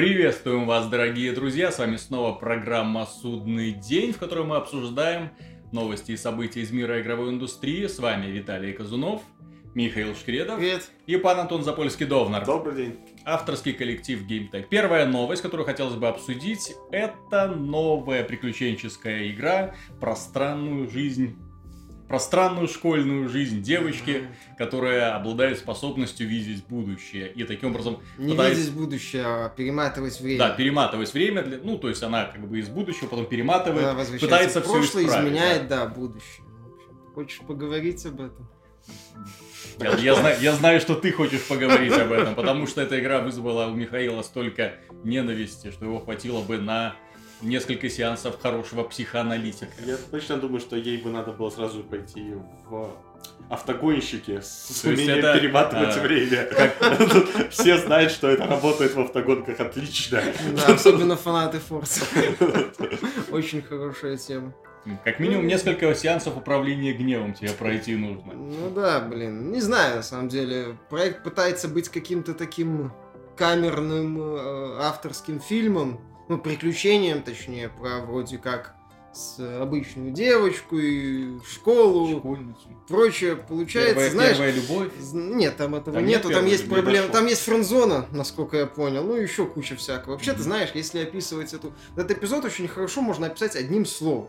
Приветствуем вас, дорогие друзья! С вами снова программа «Судный день», в которой мы обсуждаем новости и события из мира игровой индустрии. С вами Виталий Казунов, Михаил Шкредов Привет. и пан Антон Запольский-Довнар. Добрый день. Авторский коллектив GameTech. Первая новость, которую хотелось бы обсудить, это новая приключенческая игра про странную жизнь про странную школьную жизнь девочки, которая обладает способностью видеть будущее. И таким образом Не пытается- видеть будущее, а перематывать время. Да, перематывать время, для... ну, то есть она как бы из будущего потом перематывает, Она пытается в все прошлое, исправить. изменяет, да, будущее. В общем, Хочешь поговорить об этом? да. Я, я знаю, я знаю, что ты хочешь поговорить об этом, потому что эта игра вызвала у Михаила столько ненависти, что его хватило бы на несколько сеансов хорошего психоаналитика. Я точно думаю, что ей бы надо было сразу пойти в автогонщики с То умением это, перематывать а, время. Все знают, что это работает в автогонках отлично. Да, особенно фанаты Форса. Очень хорошая тема. Как минимум несколько сеансов управления гневом тебе пройти нужно. Ну да, блин, не знаю, на самом деле. Проект пытается быть каким-то таким камерным э, авторским фильмом, ну, приключением, точнее, про вроде как с обычную девочку и школу, Школьницу. прочее. Получается, Первая, знаешь, первая любовь. Нет, там этого Там нет нету, там первой есть проблема, там есть френдзона, насколько я понял, ну еще куча всякого. Вообще, ты Мгм. знаешь, если описывать эту... Этот эпизод очень хорошо можно описать одним словом.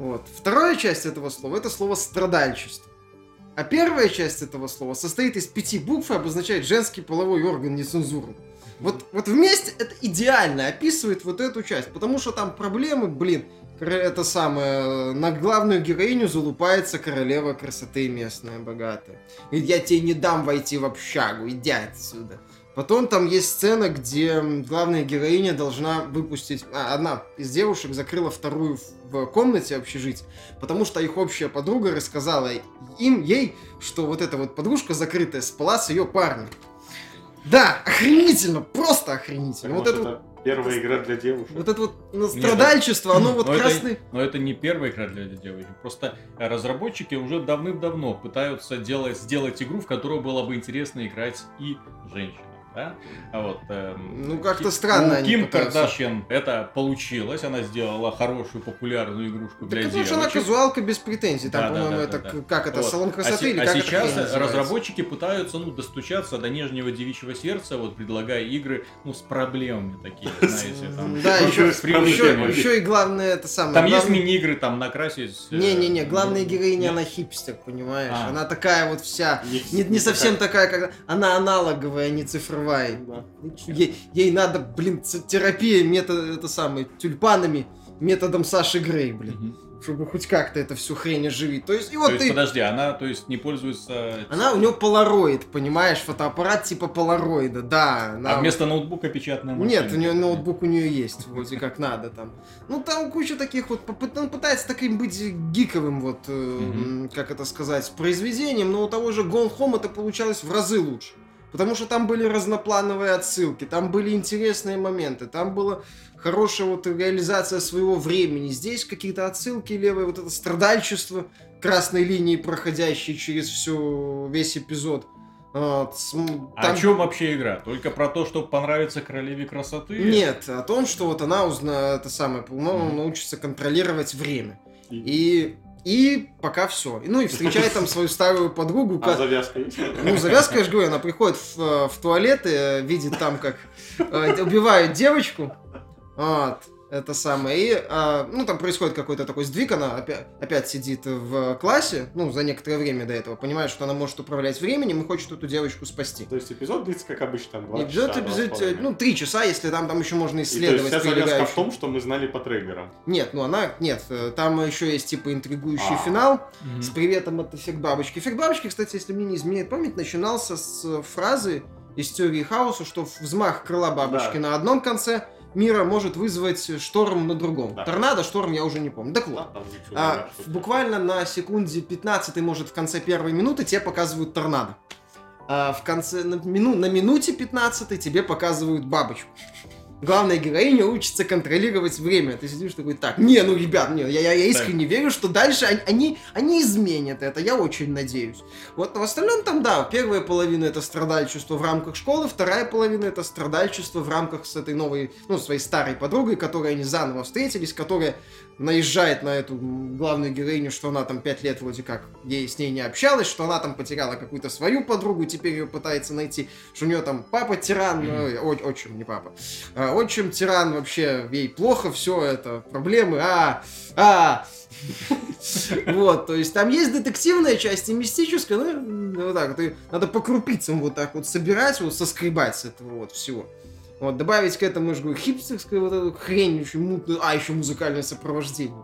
Вот. Вторая часть этого слова это слово страдальчество. А первая часть этого слова состоит из пяти букв и обозначает женский половой орган нецензуру. Вот, вот вместе это идеально описывает вот эту часть, потому что там проблемы, блин, это самое, на главную героиню залупается королева красоты местная, богатая. И я тебе не дам войти в общагу, иди отсюда. Потом там есть сцена, где главная героиня должна выпустить... а, одна из девушек закрыла вторую в комнате общежития, потому что их общая подруга рассказала им, ей, что вот эта вот подружка закрытая спала с ее парнем. Да, охренительно, просто охренительно. Вот это, вот- это первая игра для девушек. вот это вот ну, страдальчество, оно вот Но это- красный... Но это не первая игра для девочек. Просто разработчики уже давным-давно пытаются делать, сделать игру, в которую было бы интересно играть и женщинам. Да? А вот, эм, Ну, как-то странно у Ким пытаются. Кардашьян это получилось. Она сделала хорошую, популярную игрушку Так для потому что она девочек. казуалка без претензий. Там, Да, по-моему, да, это да, к- да. как это, Вот. салон А, красоты се- или а как это сейчас называется? разработчики пытаются ну, достучаться до нежнего девичьего сердца, вот предлагая игры ну, с проблемами такие, знаете. Там, Да, еще, с проблемами. еще, и главное это самое. там есть мини-игры, там накрасить... э, Не-не-не, главная ну, героиня, она хипстер, понимаешь? А. Она такая вот вся... Не совсем такая, как... Она аналоговая, не цифровая. Да. Ей, ей надо, блин, терапия метод, это самое, тюльпанами, методом Саши Грей, блин. Мгм. Чтобы хоть как-то это всю хрень оживить. То есть, и То вот есть, ты... подожди, она, то есть, не пользуется... Она, у нее полароид, понимаешь? Фотоаппарат типа полароида, да. она- А вместо ноутбука печатная машина. Нет, у нее ноутбук у нее есть, вроде как надо там. Ну там куча таких вот, он пытается таким быть гиковым вот, э, как это сказать, произведением, но у того же Gone Home это получалось в разы лучше. Потому что там были разноплановые отсылки, там были интересные моменты, там была хорошая вот реализация своего времени. Здесь какие-то отсылки левые, вот это страдальчество красной линии, проходящей через всю весь эпизод. Вот, А там- о чем вообще игра? Только про то, чтобы понравиться королеве красоты? нет, о том, что вот она узна, это самое, ну, Мгм. научится контролировать время. И- И, и пока все. Ну и встречает там свою старую подругу. А ка- завязка есть? Ну, завязка, я же говорю, она приходит в, э, в туалет и э, видит там, как э, убивают девочку. Вот. Это самое. И, а, ну, там происходит какой-то такой сдвиг, она опять, опять сидит в классе, ну, за некоторое время до этого, понимает, что она может управлять временем и хочет эту девочку спасти. То есть эпизод длится, как обычно, там, два И часа, эпизод, ну, три часа, если там, там еще можно И то есть исследовать вся завязка в том, что мы знали по трейлерам. Нет, ну она, нет, э, там еще есть типа интригующий А. финал Мгм. с приветом от эффект бабочки. Эффект бабочки, кстати, если мне не изменяет память, начинался с фразы из теории хаоса, что взмах крыла бабочки Да. на одном конце мира может вызвать шторм на другом. Да. Торнадо, шторм, я уже не помню. Так вот. Да, там А, буквально на секунде 15, может, в конце первой минуты тебе показывают торнадо. А в конце, на, мину, на минуте 15 тебе показывают бабочку. Главная героиня учится контролировать время. Ты сидишь такой, так, не, ну, ребят, не, я, я, я искренне верю, что дальше они, они, они изменят это, я очень надеюсь. Вот, но в остальном там, да, первая половина это страдальчество в рамках школы, вторая половина это страдальчество в рамках с этой новой, ну, своей старой подругой, которой они заново встретились, которая наезжает на эту главную героиню, что она там пять лет вроде как ей с ней не общалась, что она там потеряла какую-то свою подругу, теперь ее пытается найти, что у нее там папа тиран, mm-hmm. ой, отчим, не папа, а, отчим тиран, вообще ей плохо, все это проблемы, а, а, вот, то есть там есть детективная часть и мистическая, ну, вот так, надо по крупицам вот так вот собирать, вот соскребать с этого вот всего. Вот, добавить к этому, я же говорю, хипстерскую вот эту хрень очень мутную, а, еще музыкальное сопровождение.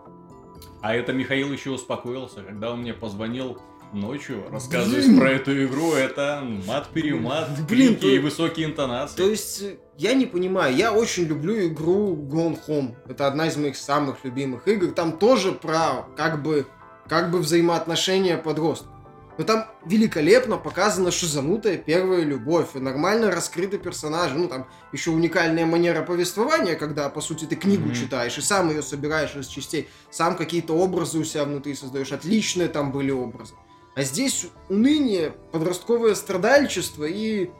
А это Михаил еще успокоился, когда он мне позвонил ночью, рассказывать про эту игру, это мат-перемат, Блин, то... и высокие интонации. То есть, я не понимаю, я очень люблю игру Gone Home. Это одна из моих самых любимых игр. Там тоже про, как бы, как бы взаимоотношения подростков. Но там великолепно показана шизанутая первая любовь, и нормально раскрыты персонажи. Ну, там еще уникальная манера повествования, когда, по сути, ты книгу mm-hmm. читаешь и сам ее собираешь из частей, сам какие-то образы у себя внутри создаешь. Отличные там были образы. А здесь уныние, подростковое страдальчество и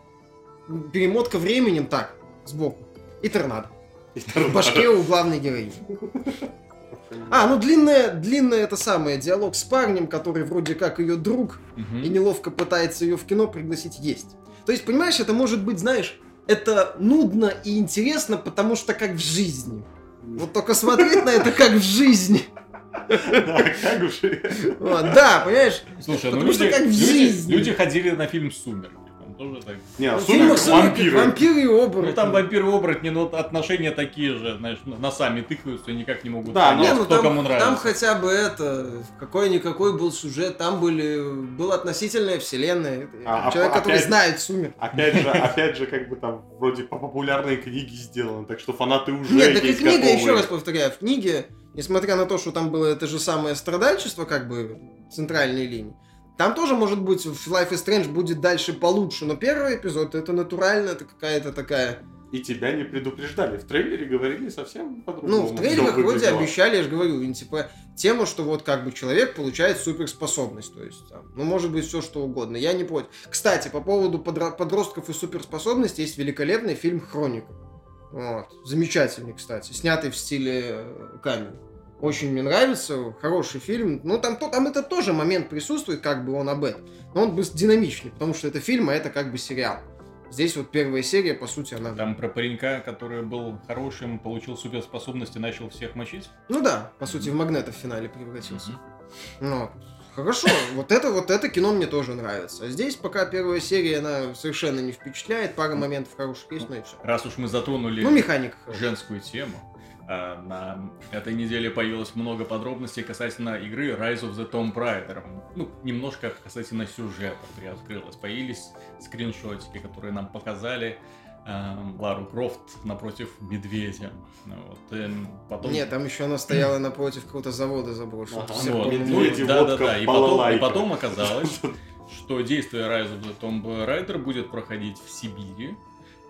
перемотка временем так, сбоку. И торнадо. В башке у главной героини. А, ну длинная, длинная это самое, диалог с парнем, который вроде как ее друг, угу. и неловко пытается ее в кино пригласить есть. То есть, понимаешь, это может быть, знаешь, это нудно и интересно, потому что как в жизни. Вот только смотреть на это как в жизни. Да, как в жизни. Да, понимаешь? Слушай, ну люди, люди ходили на фильм «Сумерки» тоже так. Не, а ну, вампиры. Вампиры и оборотни. Ну там вампиры и оборотни, но отношения такие же, знаешь, носами тыкаются и никак не могут да, понять, ну, кто там, кому нравится. Там хотя бы это, какой-никакой был сюжет, там были, была относительная вселенная. А, Человек, опять, который знает сумер. Опять же, опять же, как бы там вроде по популярной книге сделано, так что фанаты уже Нет, так и книга, готовы. еще раз повторяю, в книге, несмотря на то, что там было это же самое страдальчество, как бы, центральной линии, там тоже, может быть, в Life is Strange будет дальше получше, но первый эпизод это натурально, это какая-то такая... И тебя не предупреждали. В трейлере говорили совсем по-другому. Ну, в трейлерах вроде обещали, я же говорю, типа, тему, что вот как бы человек получает суперспособность. То есть, там, ну, может быть, все что угодно. Я не против. Кстати, по поводу подро- подростков и суперспособностей есть великолепный фильм «Хроника». Вот. Замечательный, кстати. Снятый в стиле э, камень. Очень мне нравится, хороший фильм. Ну, там, там это тоже момент присутствует, как бы он об этом. Но он динамичный, потому что это фильм, а это как бы сериал. Здесь вот первая серия, по сути, она... Там про паренька, который был хорошим, получил суперспособности, начал всех мочить? Ну да, по сути, в магнета в финале превратился. Ну, хорошо, вот это, вот это кино мне тоже нравится. А здесь пока первая серия, она совершенно не впечатляет, пара моментов хороших есть, ну и все. Раз уж мы затронули ну, механика женскую тему, на этой неделе появилось много подробностей касательно игры Rise of the Tomb Raider. Ну, немножко касательно сюжета приоткрылось. Появились скриншотики, которые нам показали э, Лару Крофт напротив медведя. Вот, и эм, потом... Нет, там еще она стояла напротив какого-то завода заброшенного. Ага. Вот. Ну, да, да, да. И потом, и потом оказалось, что действие Rise of the Tomb Raider будет проходить в Сибири.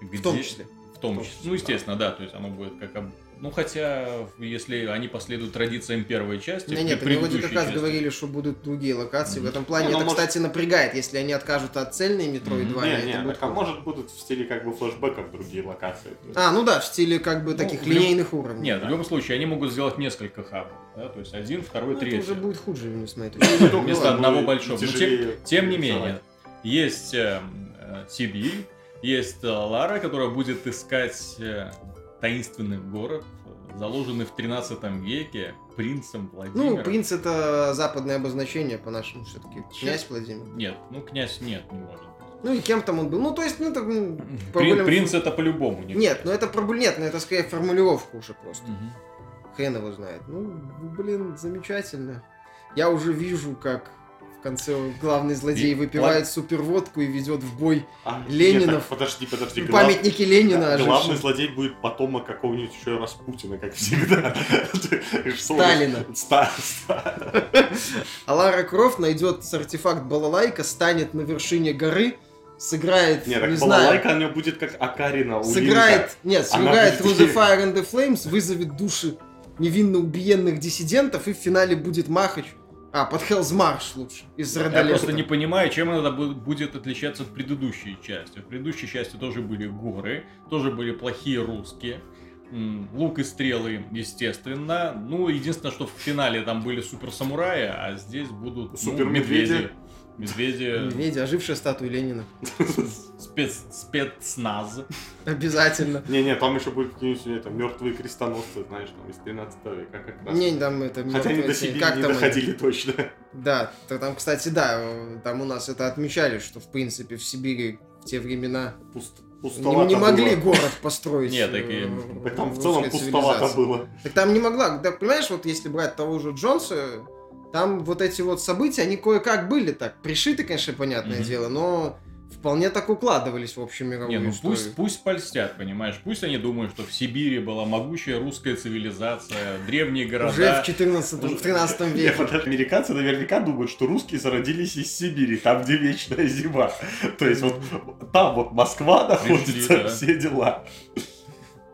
Где... В том числе. В том числе. Ну, естественно, да. То есть оно будет как ну, хотя, если они последуют традициям первой части... Нет, нет, они вроде как раз говорили, что будут другие локации. Mm-hmm. В этом плане ну, это, может... кстати, напрягает, если они откажут от цельной метро mm-hmm. 2. Не, не, будет... а может будут в стиле как бы флешбеков другие локации. А, ну да, в стиле как бы ну, таких люб... линейных уровней. Нет, да. в любом случае, они могут сделать несколько хабов. Да? То есть один, второй, ну, третий. Это уже будет хуже, не смотрите. Вместо одного большого. Тем не менее, есть Сибирь, эм, э, есть э, Лара, которая будет искать э, таинственный город, заложенный в 13 веке принцем Владимиром. Ну, принц это западное обозначение по-нашему все-таки. Князь Владимир. Нет, ну князь нет, не может ну и кем там он был? Ну, то есть, ну, это... Ну, проблем... Принц это по-любому. Не нет, ну это проблем... Нет, ну это скорее формулировка уже просто. Угу. Хрен его знает. Ну, блин, замечательно. Я уже вижу, как в конце главный злодей и, выпивает ладно. суперводку и ведет в бой а, Ленинов. Нет, подожди, подожди. Памятники глав... Ленина. Оживший. Главный злодей будет потомок какого-нибудь еще Распутина, как всегда. Сталина. А Лара Крофт найдет артефакт Балалайка, станет на вершине горы, сыграет, Не, так не знаю, у нее будет как Акарина у сыграет, нет, Она сыграет будет Through the Fire and the Flames, вызовет души невинно убиенных диссидентов, и в финале будет Махач. А, под Hell's March лучше, из Я просто не понимаю, чем это бу- будет отличаться от предыдущей части. В предыдущей части тоже были горы, тоже были плохие русские. Лук и стрелы, естественно. Ну, единственное, что в финале там были супер самураи, а здесь будут ну, Супермедведи. медведи. Медведи, Медведи, ожившая статуя Ленина. спец, спецназ. Обязательно. Не-не, там еще будет какие-нибудь это, мертвые крестоносцы, знаешь, там из 13 века как раз. Не, там это... Хотя они мертвые до. Сибири Как не там доходили точно. Да, то там, кстати, да, там у нас это отмечали, что, в принципе, в Сибири в те времена Пуст- не, Пустовато не могли было. город построить. Нет, так и- э, Так Там в целом пустовато было. Так там не могла, да, понимаешь, вот если брать того же Джонса, там вот эти вот события, они кое-как были так, пришиты, конечно, понятное Мгм. дело, но вполне так укладывались в общую мировую Не, ну историю. пусть, пусть польстят, понимаешь? Пусть они думают, что в Сибири была могучая русская цивилизация, древние города. Уже в 14 в 13 Не, веке. вот Американцы наверняка думают, что русские зародились из Сибири, там, где вечная зима. То есть вот там вот Москва находится, Пришли, да. все дела.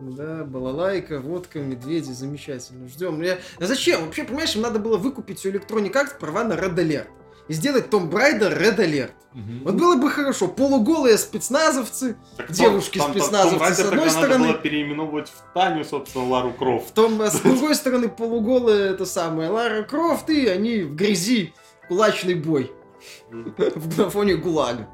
Да, балалайка, водка, медведи, замечательно. Ждем. Я... А зачем? Вообще, понимаешь, им надо было выкупить у Electronic Arts права на Red Alert. И сделать Том Брайда Red Alert. Мгм. Вот было бы хорошо. Полуголые спецназовцы, Так Девушки там- там- с одной тогда стороны. надо было переименовывать в Таню, собственно, Лару Крофт. В том, а с другой стороны, полуголые это самое Лара Крофт, и они в грязи. Кулачный бой. В- На фоне ГУЛАГа.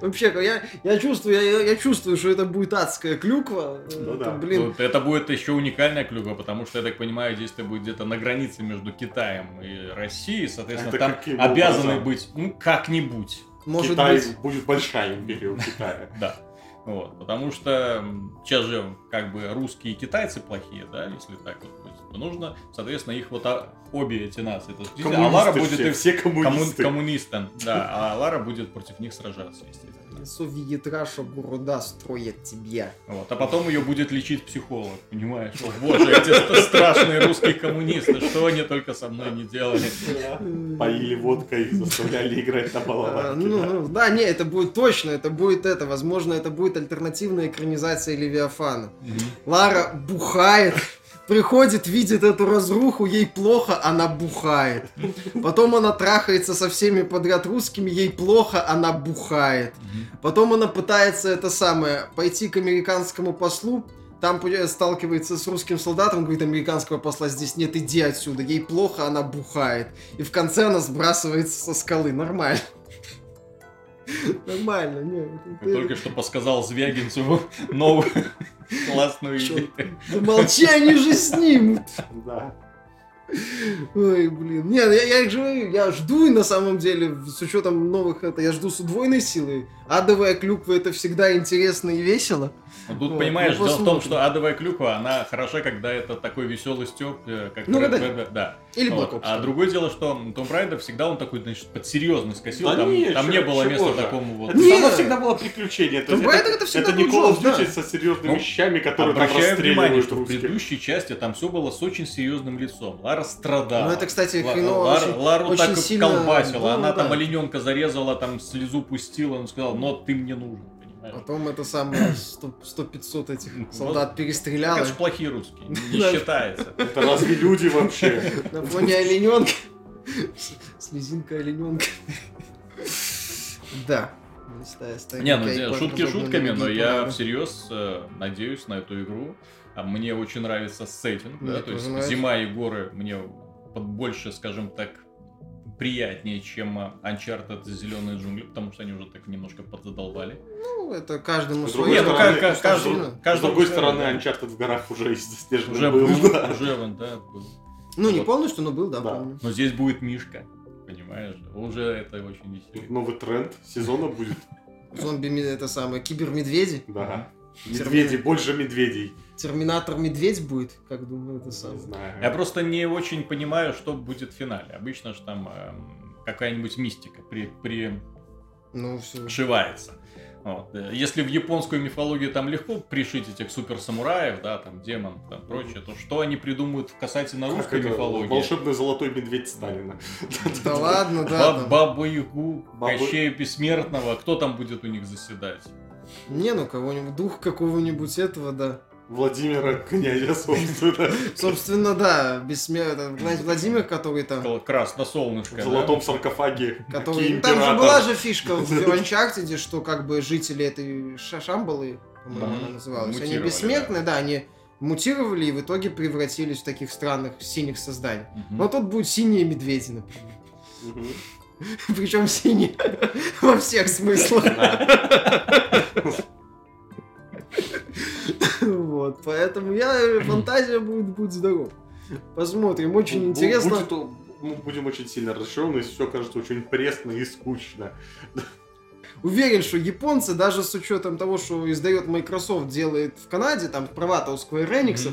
Вообще, я, я чувствую, я, я чувствую, что это будет адская клюква. Ну Это, да. блин, Вот это будет еще уникальная клюква, потому что, я так понимаю, действие будет где-то на границе между Китаем и Россией, соответственно, Это там обязаны образом? быть, ну, как-нибудь, может Китай быть... будет большая империя у Китая. да. Вот, потому что сейчас же как бы русские и китайцы плохие, да, если так вот быть, то нужно, соответственно, их вот а, обе эти нации. То есть, а Лара будет все, их все комму- коммунисты. коммунистом, да, а Лара будет против них сражаться, естественно. Совет Раша города строят тебя. Вот. А потом ее будет лечить психолог, понимаешь? О, боже, эти ст- страшные русские коммунисты, что они только со мной не делали. Поили водкой, заставляли играть на А, балалайке. ну, да. ну, да, не, это будет точно, это будет это, возможно, это будет альтернативная экранизация Левиафана. Лара бухает, приходит, видит эту разруху, ей плохо, она бухает. Потом она трахается со всеми подряд русскими, ей плохо, она бухает. Потом она пытается это самое, пойти к американскому послу, там пу- сталкивается с русским солдатом, говорит, американского посла здесь нет, иди отсюда. Ей плохо, она бухает. И в конце она сбрасывается со скалы. Нормально. Нормально, нет. Ты только что подсказал Звягинцеву новую классную идею. Да молчи, они же снимут. Да. Ой, блин. Нет, я, я же говорю, я жду на самом деле, с учетом новых, это, я жду с удвоенной силой. Адовая клюква это всегда интересно и весело. Ну, Тут, Вот, понимаешь, ну, дело в том, что адовая клюква, она хороша, когда это такой веселый степ, э, как Ну, Red да. Dead, да. Или Вот. Black Ops. А другое дело, что Том Брайдер всегда он такой, значит, под серьезность скосил, Да там, не, там чё- не было чего места же. такому вот. Это Не. оно всегда было приключение. То Том есть Брайдер это всегда это не Call of. Duty со серьезными Ну, вещами, которые там Обращаю внимание, что в предыдущей части там все было с очень серьезным лицом. Лара страдала. Ну, это, кстати, Ла- хреново Лар- очень- Лару так сильно- колбасила, ну, она там олененка зарезала, там слезу пустила, он сказал, но ты мне нужен? Потом это самое 100-500 этих Ну, солдат перестреляла. Это ж плохие русские, не считается. Это разве люди вообще? На фоне олененка. Слезинка олененка. Да. Старенькая Не, ну шутки шутками, но я всерьез э, надеюсь на эту игру. А Мне очень нравится сеттинг, да, то есть зима и горы мне под- больше, скажем так, приятнее, чем э, Uncharted Зеленые джунгли, потому что они уже так немножко подзадолбали. Ну, это каждому С свое. другой Не, ну, стороны, как- с каждый- другой- с каждому другой свое, стороны, да. Uncharted в горах уже заснеженный Уже был. был, да. уже он, да, был. Ну, не Вот. полностью, но был, да, Да. помню. Но здесь будет Мишка, понимаешь? Уже это очень весело. Новый тренд сезона будет. Зомби это самое, кибермедведи. Да. Медведи, больше медведей. Терминатор медведь будет, как думаю, это Не самое. знаю. Я просто не очень понимаю, что будет в финале. Обычно же там эм, какая-нибудь мистика при, Ну, все. пришивается. Вот. Э, Если в японскую мифологию там легко пришить этих суперсамураев, да, там демон, там прочее, то что они придумают касательно Как русской мифологии? Волшебный золотой медведь Сталина. Да ладно, да. Ба- там. Бабу Ягу, Кощея Бессмертного, кто там будет у них заседать? Не, ну кого-нибудь, дух какого-нибудь этого, да. Владимира князя, собственно. Собственно, да, бессмертный Вла- Владимир, который там... Красносолнышко, В да? золотом саркофаге. Который... Там же была же фишка в Uncharted, что как бы жители этой Ша- Шамбалы, по-моему, она называлась, они Мутировали, бессмертны, да, они мутировали и в итоге превратились в таких странных синих созданий. Но тут будут синие медведи, например. Причем синие во всех смыслах. Вот, поэтому я фантазия будет, будет здоров. Посмотрим, очень интересно. будет Мы будем очень сильно разочарованы, если все кажется очень пресно и скучно. Уверен, что японцы, даже с учетом того, что издает Microsoft, делает в Канаде, там права-то у Square Enix,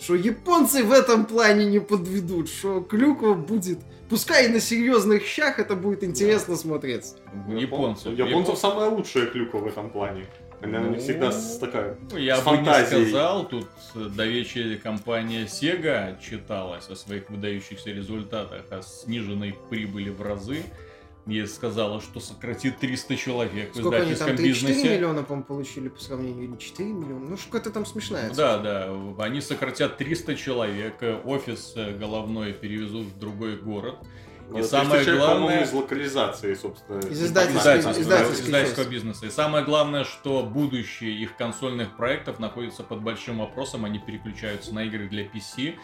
что японцы в этом плане не подведут, что клюква будет, пускай и на серьезных щах, это будет интересно смотреться. Японцев. У японцев самая лучшая клюква в этом плане. Она Ну, всегда с- такая... Ну, Я с бы не сказал, тут э, до вечера компания Sega отчиталась о своих выдающихся результатах, о сниженной прибыли в разы. И сказала, что сократит 300 человек в Сколько они там, издательском 3-4 бизнесе. миллиона, по-моему, получили по сравнению, или 4 миллиона? Ну, что-то там смешная Да, да, они сократят 300 человек, э, офис э, головной перевезут в другой город. И э, самое 300 человек, главное- из локализации, собственно. Из. Издательского, издательской издательского части. бизнеса. И самое главное, что будущее их консольных проектов находится под большим вопросом. Они переключаются на игры для PC,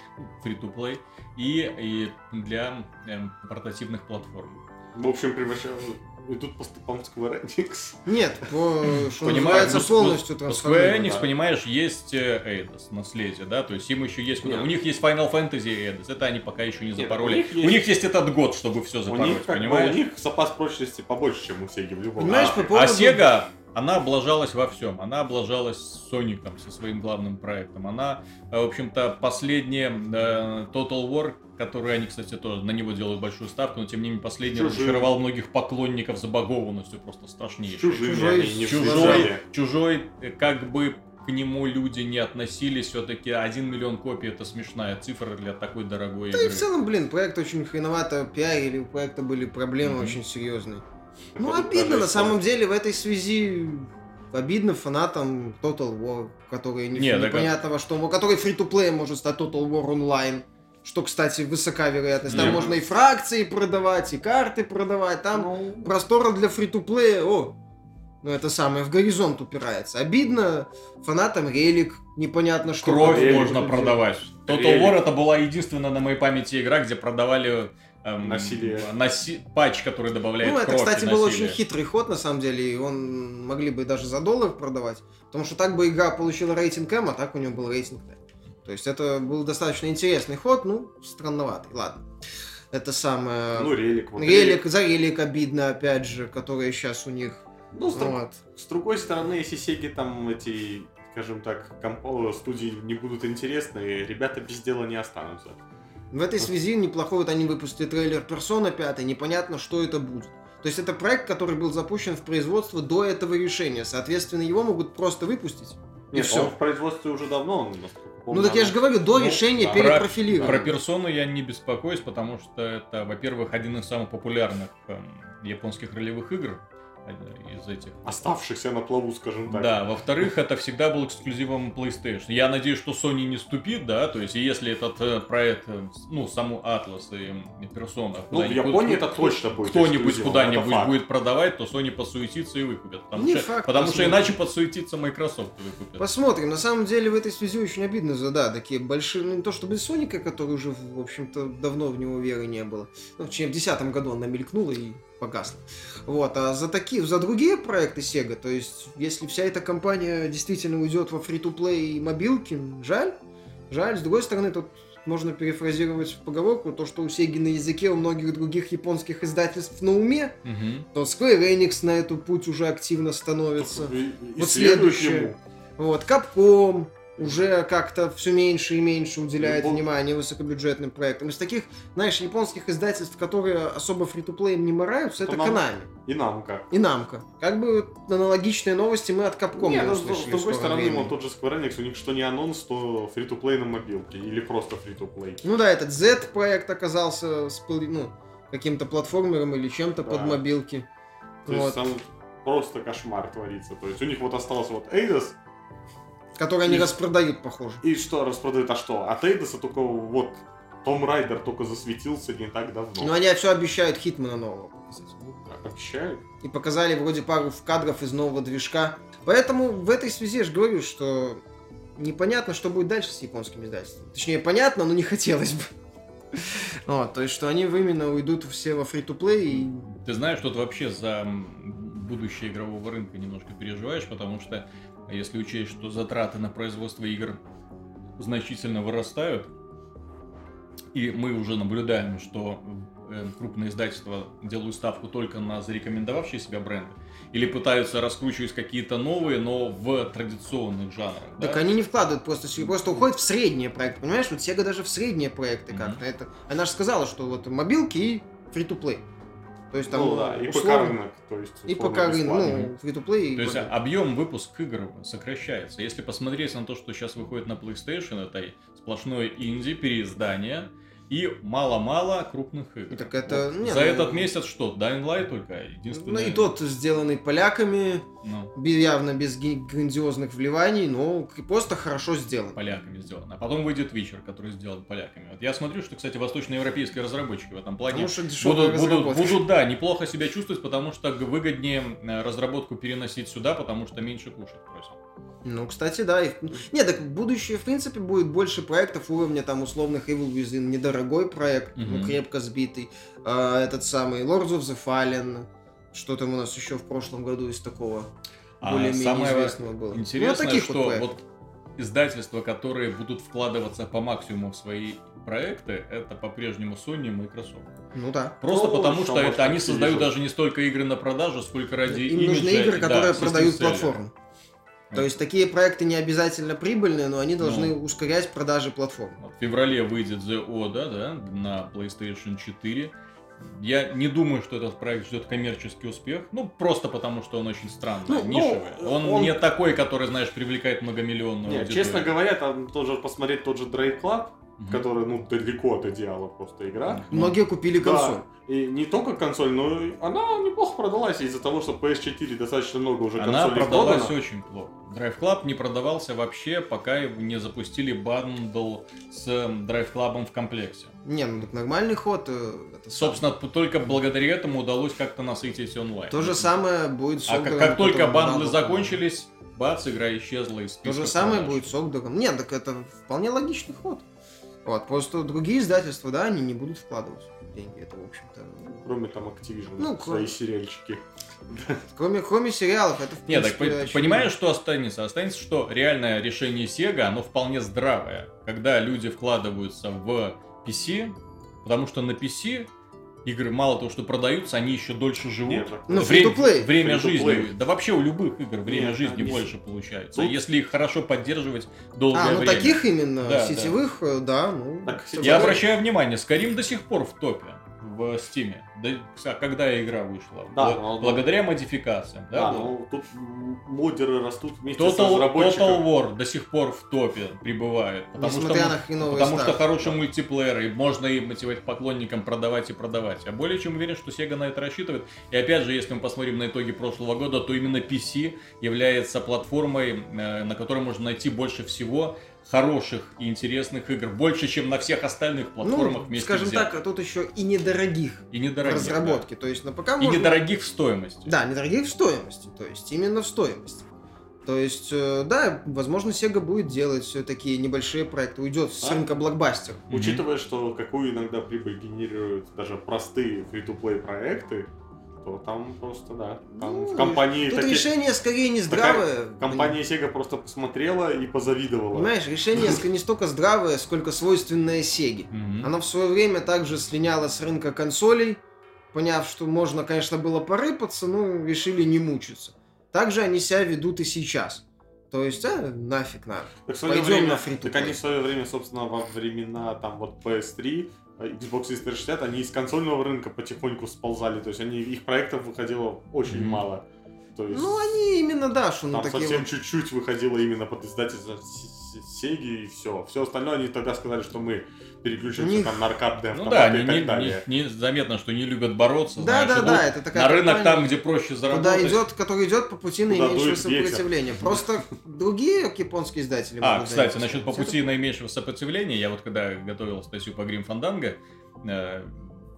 free-to-play, и, и для эм, портативных платформ. В общем, превращают... Идут по стопам Square Enix. Нет, по, что Понимаешь, называется, ну, полностью у Square трансформировано. Enix, да. понимаешь, есть э, Eidos, наследие, да, то есть им еще есть куда. Нет. У них есть Final Fantasy и Eidos, это они пока еще не Нет, запороли. у них У есть- них есть этот год, чтобы все У запороть, них, как бы, понимаешь? у них запас прочности побольше, чем у Sega в любом. Понимаешь, А, по А поводу... Sega, она облажалась во всем. Она облажалась с Соником, со своим главным проектом. Она, э, в общем-то, последняя э, Total War, который они, кстати, тоже на него делают большую ставку, но тем не менее последний Чужие. разочаровал многих поклонников забагованностью просто с страшнейшей. чужими Чужой- Чужой, взлетали. чужой, э, как бы к нему люди не относились, все-таки 1 миллион копий это смешная цифра для такой дорогой Да и игры. в целом, блин, проект очень хреновато пиарили, у проекта были проблемы Мгм. очень серьезные. Ну, обидно, на самом деле, в этой связи обидно фанатам Total War, которые не, Не, так непонятно во что, который free-to-play может стать Total War Online. Что, кстати, высока вероятность. Там Не. можно и фракции продавать, и карты продавать. Там Ну, простора для фри-то-плея, о, ну это самое, в горизонт упирается. Обидно фанатам релик, непонятно что. Кровь можно продавать. Total. War это была единственная на моей памяти игра, где продавали эм, Насилие. наси- патч, который добавляет Ну, это, кровь кстати, и был насилие. очень хитрый ход, на самом деле, и он могли бы даже за доллар продавать, потому что так бы игра получила рейтинг М, а так у него был рейтинг Т. То есть это был достаточно интересный ход, ну, странноватый, ладно. Это самое... ну, релик. вот релик, за релик обидно, опять же, который сейчас у них... Ну, с, Вот. с другой стороны, если Сеги там эти, скажем так, компо- студии не будут интересны, ребята без дела не останутся. В этой связи неплохой вот они выпустили трейлер Persona 5, непонятно, что это будет. То есть это проект, который был запущен в производство до этого решения. Соответственно, его могут просто выпустить. И Нет, все. он в производстве уже давно, насколько помню. Ну так я же говорю, до Ну, решения да. перепрофилировать. Про персону я не беспокоюсь, потому что это, во-первых, один из самых популярных эм, японских ролевых игр э, из этих. Оставшихся на плаву, скажем так. Да, во-вторых, это всегда был эксклюзивом PlayStation. Я надеюсь, что Sony не ступит, да, то есть, если этот э, проект, э, ну, саму Atlas и, Persona Ну, в Японии это точно будет кто-нибудь куда-нибудь будет продавать, то Sony подсуетится и выкупит. Потому, Не что, факт, потому что иначе подсуетится Microsoft и выкупит. Посмотрим. На самом деле в этой связи очень обидно за, да, такие большие, ну не то чтобы Соника, который уже, в общем-то, давно в него веры не было. Ну, в 2010 году он намелькнул и погасла. Вот, а за такие, за другие проекты Sega, то есть, если вся эта компания действительно уйдет во фри-то-плей и мобилки, жаль, жаль. С другой стороны, тут можно перефразировать поговорку, то, что у Sega на языке, у многих других японских издательств на уме, Мгм. то Square Enix на эту путь уже активно становится. И- и Вот следующее. ему. Вот, Capcom, уже как-то все меньше и меньше уделяет Ну, внимание высокобюджетным проектам. Из таких, знаешь, японских издательств, которые особо фри-то-плеем не мораются, это. Konami И нам как. и Намка. Как бы аналогичные новости мы от Capcom Не, не ну, с, услышали с другой стороны, времени. тот же Square Enix, у них что не анонс, то фри-то-плей на мобилке. Или просто фри-то-плей. Ну да, этот Z-проект оказался с ну, каким-то платформером или чем-то Да. под мобилки. То Вот. есть там просто кошмар творится. То есть у них вот остался вот Эйдос, Которые они И- распродают, похоже. и что распродают, а что? От Эйдоса только вот Том Райдер только засветился не так давно. Но они все обещают Хитмана нового показать. Обещают? И показали вроде пару кадров из нового движка. Поэтому в этой связи я же говорю, что непонятно, что будет дальше с японским издательством. Точнее, понятно, но не хотелось бы. Вот, то есть, что они именно уйдут все во фри-то-плей и Ты знаешь, что ты вообще за будущее игрового рынка немножко переживаешь, потому что если учесть, что затраты на производство игр значительно вырастают, и мы уже наблюдаем, что э, крупные издательства делают ставку только на зарекомендовавшие себя бренды, или пытаются раскручивать какие-то новые, но в традиционных жанрах. да? Так они не вкладывают просто, просто уходят в средние проекты, понимаешь? Вот Sega даже в средние проекты Мгм. как-то. Это, она же сказала, что вот мобилки и фри-то-плей. То есть там ну да, и условно- ПК рынок, то есть И пока рынок, ну, и То есть мобилки. объем выпуск игр сокращается. Если посмотреть на то, что сейчас выходит на PlayStation, это сплошное инди, переиздание и мало-мало крупных игр. Так это, Вот. не, За ну- этот месяц что? Dying Light только Ну единственное. и тот сделанный поляками, ну, явно без грандиозных вливаний, но просто хорошо сделан. поляками сделано. А потом выйдет Witcher, который сделан поляками. Вот я смотрю, что, кстати, восточноевропейские разработчики в этом плане будут, будут, будут, да, неплохо себя чувствовать, потому что выгоднее э, разработку переносить сюда, потому что меньше кушать просят. Ну, кстати, да. и- Не, так будущее, в принципе, будет больше проектов уровня там условных Evil Within. Недорогой проект, ну, Мгм. крепко сбитый. А, этот самый Lords of the Fallen. Что там у нас еще в прошлом году из такого А более-менее самое известного было? Интересно, ну, таких что вот вот, издательства, которые будут вкладываться по максимуму в свои проекты, это по-прежнему Sony и Microsoft. Ну да. Просто Ну, потому, что что это они создают даже не столько игры на продажу, сколько ради Им имиджа нужны и, игры, да, которые продают seller. То есть такие проекты не обязательно прибыльные, но они должны Ну. ускорять продажи платформ. В феврале выйдет The Oda, да, на PlayStation 4. Я не думаю, что этот проект ждет коммерческий успех. Ну, просто потому, что он очень странный, Ну, ну, нишевый. он, он- не такой, который, знаешь, привлекает многомиллионную Нет, аудиторию. честно говоря, там тоже посмотреть тот же Drive Club, Мгм. который, ну, далеко от идеала просто игра. Ну, Многие купили Да, консоль. И не только консоль, но и она неплохо продалась из-за того, что PS4 достаточно много уже Она консолей продалась продано. очень плохо. Drive Club не продавался вообще, пока его не запустили бандл с Drive Club в комплекте. Не, ну так нормальный ход. э, это Собственно, т- только благодаря этому удалось как-то насытить онлайн. То же самое будет с А как, как только бандлы бандл- закончились, бац, игра исчезла из То списка же самое продаж. будет с Огдором. Нет, так это вполне логичный ход. Вот, просто другие издательства, да, они не будут вкладывать деньги. Это, в общем-то... Кроме там Activision, Ну, свои кроме- сериальчики. Кроме, кроме сериалов, это, в Нет, так принципе, по- очевидно. понимаешь, что останется? Останется, что реальное решение Sega, оно вполне здравое. Когда люди вкладываются в PC, потому что на PC игры мало того, что продаются, они еще дольше живут. Нет, Ну, Время, free-to-play. время Free-to-play. жизни, да вообще у любых игр время Нет, жизни они- больше получается, Тут- если их хорошо поддерживать долгое А, ну время. таких именно Да, сетевых, э, да, ну... Так, Я обращаю внимание, Skyrim до сих пор в топе в Steam. Да, а когда игра вышла? Да, Бла- но- благодаря модификациям. Да, Да, ну тут модеры растут вместе с Total, разработчиком. Total War до сих пор в топе прибывает. Потому, что, Несмотря на хреновые потому что хороший мультиплеер, и можно и мотивировать поклонникам продавать и продавать. Я более чем уверен, что Sega на это рассчитывает. И опять же, если мы посмотрим на итоги прошлого года, то именно PC является платформой, э, на которой можно найти больше всего хороших и интересных игр. Больше, чем на всех остальных платформах Ну, вместе скажем взятых. так, а тут еще и недорогих И в недорогих. разработке. То есть на ПК да. И можно... недорогих в стоимости. Да, недорогих в стоимости. То есть именно в стоимости. То есть, э, да, возможно, Sega будет делать все такие небольшие проекты, уйдет с А? рынка блокбастер. Учитывая, что какую иногда прибыль генерируют даже простые фри-то-плей проекты, то там просто, да, там Ну, в компании Тут таки- решение скорее не такая здравое. компания Sega просто посмотрела и позавидовала. Понимаешь, решение не столько здравое, сколько свойственное. Мгм. Она в свое время также слиняла с рынка консолей, поняв, что можно, конечно, было порыпаться, но решили не мучиться. Также они себя ведут и сейчас. То есть, а, нафиг надо. Так, в свое Пойдем время, на to так они в свое время, собственно, во времена там вот PS3, э, Xbox 360, они из консольного рынка потихоньку сползали. То есть они их проектов выходило очень Мгм. мало. То есть Ну, они именно, да, что там такие совсем вот... чуть-чуть выходило именно под издательство Сеги и все. Все остальное они тогда сказали, что мы переключимся них- там на аркадные Ну да, и не, так не- далее. не- не заметно, что не любят бороться. Да, знаешь, да, да, это такая На рынок там, где проще заработать. Куда идет, который идет по пути Куда наименьшего дует ветер. сопротивления. Просто другие японские издатели А, кстати, насчет по пути наименьшего сопротивления, я вот когда готовил статью по Грим Фанданго, э,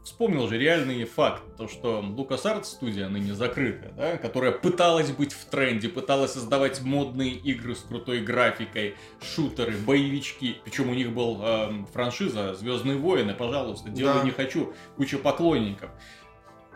вспомнил же реальный факт, то что LucasArts студия ныне закрытая, да, которая пыталась быть в тренде, пыталась создавать модные игры с крутой графикой, шутеры, боевички, причем у них был эм, франшиза Звездные войны, пожалуйста, делай Да. не хочу, куча поклонников.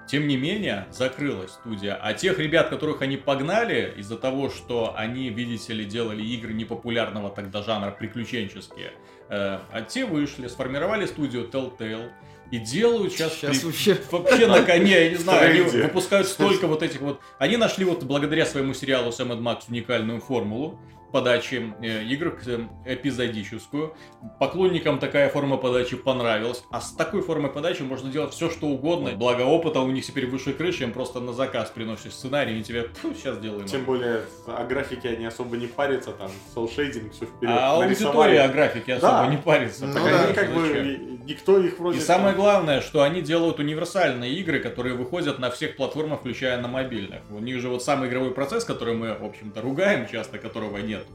Тем не менее, закрылась студия. А тех ребят, которых они погнали, из-за того, что они, видите ли, делали игры непопулярного тогда жанра приключенческие, э, а те вышли, сформировали студию Telltale и делают сейчас, Сейчас при- вообще... вообще на коне, я не знаю, они выпускают столько вот этих вот... Они нашли вот благодаря своему сериалу Сэм Макс уникальную формулу подачи э, игр э, эпизодическую. Поклонникам такая форма подачи понравилась. А с такой формой подачи можно делать все, что угодно. Благо опыта у них теперь выше крыши, им просто на заказ приносишь сценарий, и тебе сейчас делаем. Тем более о графике они особо не парятся, там, соул-шейдинг, все вперед. А аудитория о графике особо Да. не парится. Ну Так да. они как бы, никто их вроде... И самое главное, что они делают универсальные игры, которые выходят на всех платформах, включая на мобильных. У них же вот самый игровой процесс, который мы, в общем-то, ругаем часто, которого нет.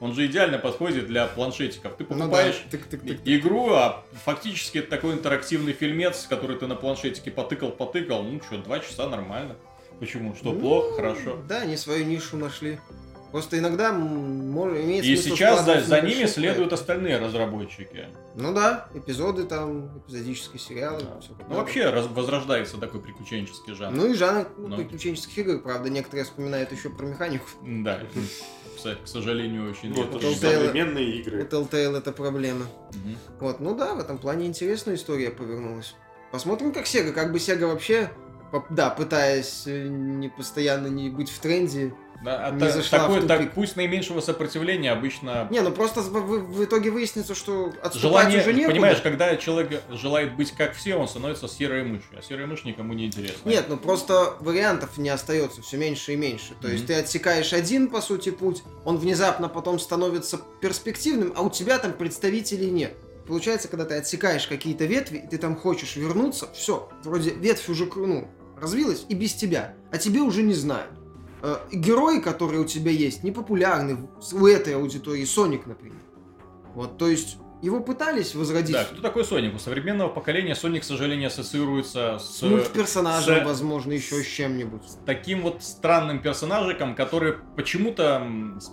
Он же идеально подходит для планшетиков. Ты Ну да, покупаешь тык-тык-тык. и- игру, а фактически это такой интерактивный фильмец, который ты на планшетике потыкал-потыкал. Ну что, два часа нормально. Почему? Что, Ну, плохо? Хорошо. Да, они свою нишу нашли. Просто иногда может, имеет И сейчас за, за ними следуют остальные разработчики. Ну да, эпизоды там, эпизодические сериалы. Да. как Ну вообще раз- возрождается такой приключенческий жанр. Ну и жанр ну, Ну. приключенческих игр, правда, некоторые вспоминают еще про механику. Да, к сожалению, очень редко. Telltale- современные У игры. Telltale это проблема. Мгм. Вот, ну да, в этом плане интересная история повернулась. Посмотрим, как Sega. Как бы Sega вообще, да, пытаясь э, не постоянно не быть в тренде. А Не зашла в такой, так, тупик. пусть наименьшего сопротивления обычно Не, ну просто в, в- итоге выяснится, что отступать желание, уже некуда. понимаешь, когда человек желает быть как все, он становится серой мышью, а серая мышь никому не интересна. Нет, ну просто вариантов не остается все меньше и меньше. То есть Мгм. ты отсекаешь один, по сути, путь, он внезапно потом становится перспективным, а у тебя там представителей нет. Получается, когда ты отсекаешь какие-то ветви, и ты там хочешь вернуться, все, вроде ветвь уже ну, развилась и без тебя, а тебе уже не знают. Э, герои, которые у тебя есть, непопулярны в- у этой аудитории, Соник, например. Вот, то есть его пытались возродить Да, кто такой Соник? У современного поколения Соник, к сожалению, ассоциируется с, с мультперсонажем, с- возможно, еще с чем-нибудь. таким вот странным персонажиком, который почему-то с-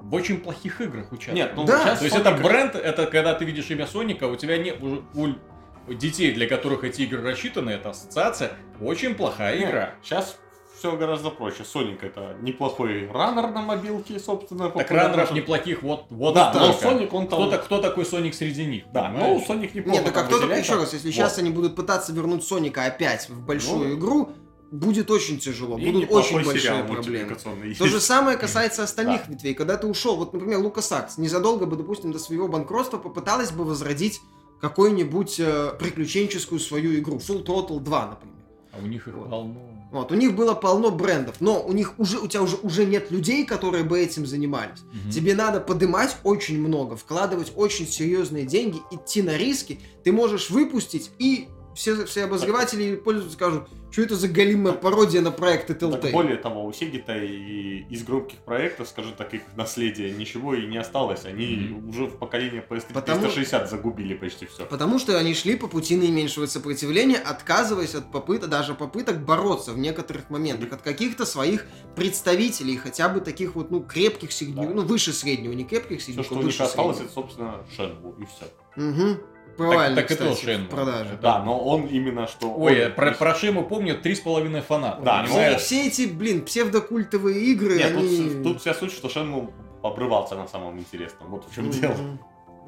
в очень плохих играх участвует. Нет, ну Да. сейчас То есть это бренд, это когда ты видишь имя Соника, у тебя нет у, у детей, для которых эти игры рассчитаны, это ассоциация, очень плохая Нет, игра. Сейчас все гораздо проще. Соник это неплохой раннер на мобилке, собственно. Так популярный. раннеров неплохих вот, вот Да, но столько. Соник он там... Кто, кто такой Соник среди них? Да, ну понимаешь? Соник неплохо Нет, так а там кто только выделяется. еще раз, если Вот. сейчас они будут пытаться вернуть Соника опять в большую Ну. игру, будет очень тяжело, И будут очень большие проблемы. То же самое касается остальных ветвей. Когда ты ушел, вот, например, Лукасакс, незадолго бы, допустим, до своего банкротства попыталась бы возродить какую-нибудь э, приключенческую свою игру. Full Throttle 2, например. А у них их Вот. полно. Вот, у них было полно брендов, но у них уже, у тебя уже, уже нет людей, которые бы этим занимались. Мгм. Тебе надо подымать очень много, вкладывать очень серьезные деньги, идти на риски. Ты можешь выпустить, и все, все обозреватели и пользователи скажут, что это за галимая пародия на проекты Так, Telltale. более того, у Сеги-то и из громких проектов, скажем так, их наследия ничего и не осталось. Они Мгм. уже в поколение PS3 Потому- 360 загубили почти все. Потому что они шли по пути наименьшего сопротивления, отказываясь от попыток, даже попыток бороться в некоторых моментах, от каких-то своих представителей, хотя бы таких вот, ну, крепких средних, Да. ну, выше среднего, не крепких Все, средних, что а у них осталось, среднего. это, собственно, Шенму и все. Мгм. Так, Провальный, так и то кстати, Шенму. в продаже. Это- Да, но он именно что... Ой, он- про, про Шему помню, три с половиной фаната. Да, все, все эти, блин, псевдокультовые игры, Нет, тут, они... тут вся суть, что Шенму обрывался на самом интересном. Вот в чем Мгм. дело.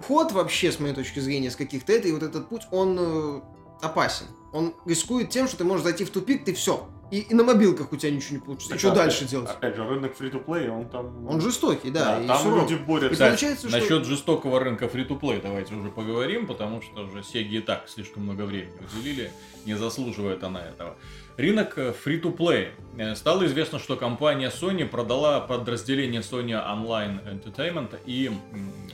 Ход вообще, с моей точки зрения, с каких-то это, и вот этот путь, он э, опасен. он рискует тем, что ты можешь зайти в тупик, ты все. И, и на мобилках у тебя ничего не получится. Так, что опять- дальше делать? Опять же, рынок фри-то-плей, он там... Он жестокий, да, и там люди борются. И получается, что- насчет жестокого рынка фри-то-плей давайте уже поговорим, потому что уже Сеги и так слишком много времени уделили, не заслуживает она этого. Рынок э, фри-то-плей. Э, Стало известно, что компания Sony продала подразделение Sony Online Entertainment и,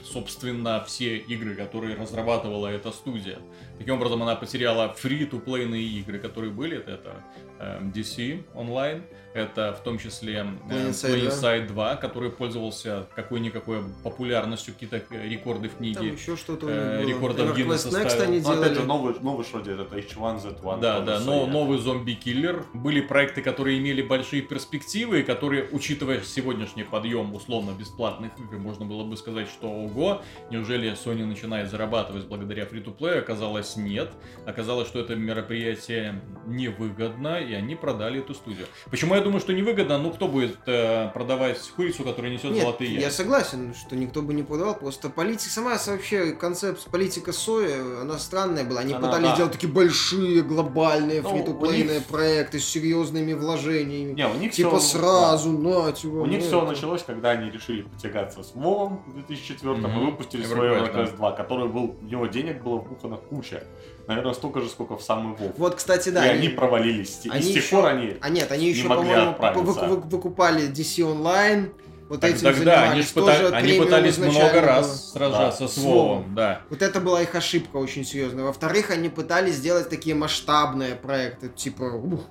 собственно, все игры, которые разрабатывала эта студия. Таким образом, она потеряла фри-то-плейные игры, которые были. Это, это э, DC Online, это в том числе э, PlanetSide 2. PlanetSide 2, который пользовался какой-никакой популярностью, какие-то рекорды в Там книге. еще что-то э, рекордов Гиннесса Next они Ну, опять делали. же, новый, новый что делает, это H1Z1. Да, да, но новый зомби-киллер. Были проекты, которые имели большие перспективы, и которые, учитывая сегодняшний подъем условно-бесплатных игр, можно было бы сказать, что ого, неужели Sony начинает зарабатывать благодаря фри-то-плею? Оказалось, нет. Оказалось, что это мероприятие невыгодно, и они продали эту студию. Почему я думаю, что невыгодно? Ну, кто будет э, продавать курицу, которая несет Нет, золотые я яйца? согласен, что никто бы не продавал, просто политика, сама вообще концепт политика сои, она странная была. Они Она, пытались да. делать такие большие, глобальные, Ну, фри-то-плейные у них- проекты с серьезными вложениями. Не, у них типа всё- сразу, на тебе. У них на все началось, когда они решили потягаться с Вовом в 2004 и Мгм. выпустили EverQuest, свой да. EverQuest 2, который был, в него денег было вбухано куча. Наверное, столько же, сколько в самый Вов. Вот, кстати, да. и они, провалились. И они с тех еще- пор они... А нет, они не еще, могли по-моему, вы- вы- выкупали DC Online. Вот Так, этим тогда они, занимались. ж пыта- Тоже они пытались много было. раз сражаться Да. с Вовом, да. Вот это была их ошибка очень серьезная. Во-вторых, они пытались сделать такие масштабные проекты, типа, ух,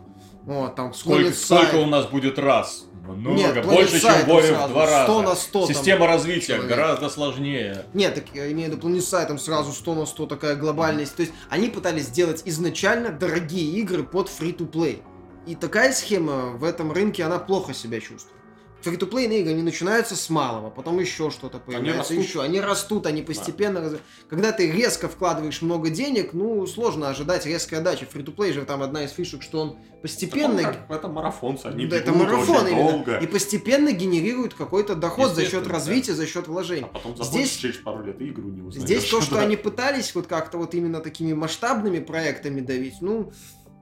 вот, там, Сколько, сколько у нас будет раз? Много, Нет, больше, чем в Вове в сразу, два 100 раза. на 100 там Система развития человек. гораздо сложнее. Нет, так я имею в виду там сразу 100 на 100 такая глобальность. То есть они пытались сделать изначально дорогие игры под free-to-play. И такая схема в этом рынке, она плохо себя чувствует. Фри-то-плейные игры, они начинаются с малого, потом еще что-то появляется, растут. еще. Они растут, они постепенно... раз- Когда ты резко вкладываешь много денег, ну, сложно ожидать резкой отдачи. Фри-то-плей же там одна из фишек, что он постепенно... Потом как- это марафонцы, они Да, это марафон очень именно. долго. И постепенно генерирует какой-то доход за счет развития, за счет вложений. А потом Здесь- через пару лет и игру не узнаешь. Здесь то, что Да. они пытались вот как-то вот именно такими масштабными проектами давить, ну,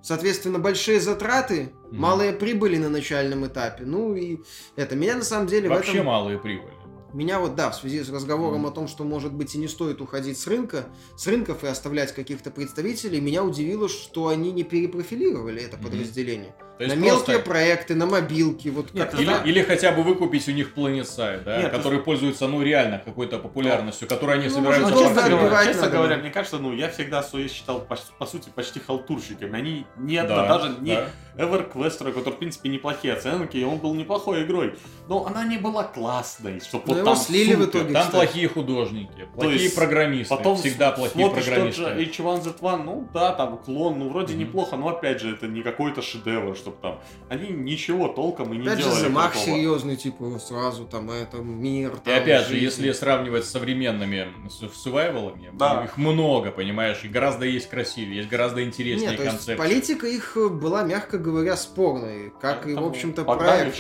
соответственно, большие затраты, Мгм. малые прибыли на начальном этапе. Ну и это меня на самом деле в Вообще этом... малые прибыли. Меня вот, да, в связи с разговором о том, что, может быть, и не стоит уходить с рынка, с рынков и оставлять каких-то представителей, меня удивило, что они не перепрофилировали это подразделение. То есть на мелкие просто- проекты, на мобилки, вот Нет, как-то Или, так. или хотя бы выкупить у них PlanetSide, да, Нет, который пользуется, ну, реально какой-то популярностью, которую они Ну, собираются можно честно говоря, честно надо, говоря, да. мне кажется, ну, я всегда Суэ считал, по, по сути, почти халтурщиками. Они не одна, Да, даже не да. EverQuest, который, в принципе, неплохие оценки, и он был неплохой игрой. Но она не была классной, чтобы вот там слили в супер. итоге. Там кстати. плохие художники, плохие есть программисты, Потом всегда плохие программисты. тот же H1Z1, ну да, там клон, ну вроде Мгм. неплохо, но опять же, это не какой-то шедевр, чтобы там... Они ничего толком и не Опять же, делали замах такого. серьезный, типа, сразу там, это, мир, И там, опять же, жизнь. если сравнивать с современными сувайвалами, Да. их много, понимаешь, и гораздо есть красивее, есть гораздо интереснее Нет, то есть концепции. политика их была, мягко говоря, спорной, как и, в общем-то, и правильно.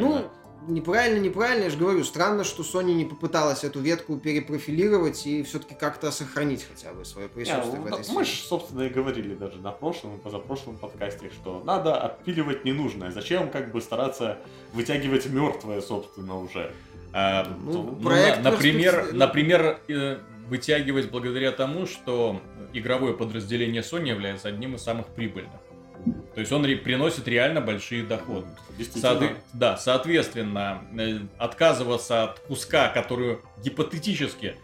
Ну, неправильно, неправильно, я же говорю, странно, что Sony не попыталась эту ветку перепрофилировать и все-таки как-то сохранить хотя бы свое присутствие ну, в да, этой мы же, собственно, и говорили даже на прошлом и позапрошлом подкасте, что надо отпиливать ненужное. Зачем как бы стараться вытягивать мертвое, собственно, уже? А, Ну, ну, на- например, например, э, вытягивать благодаря тому, что игровое подразделение Sony является одним из самых прибыльных. То есть он ре- приносит реально большие доходы. Действительно. Соотве- да, соответственно, э, отказываться от куска, который гипотетически,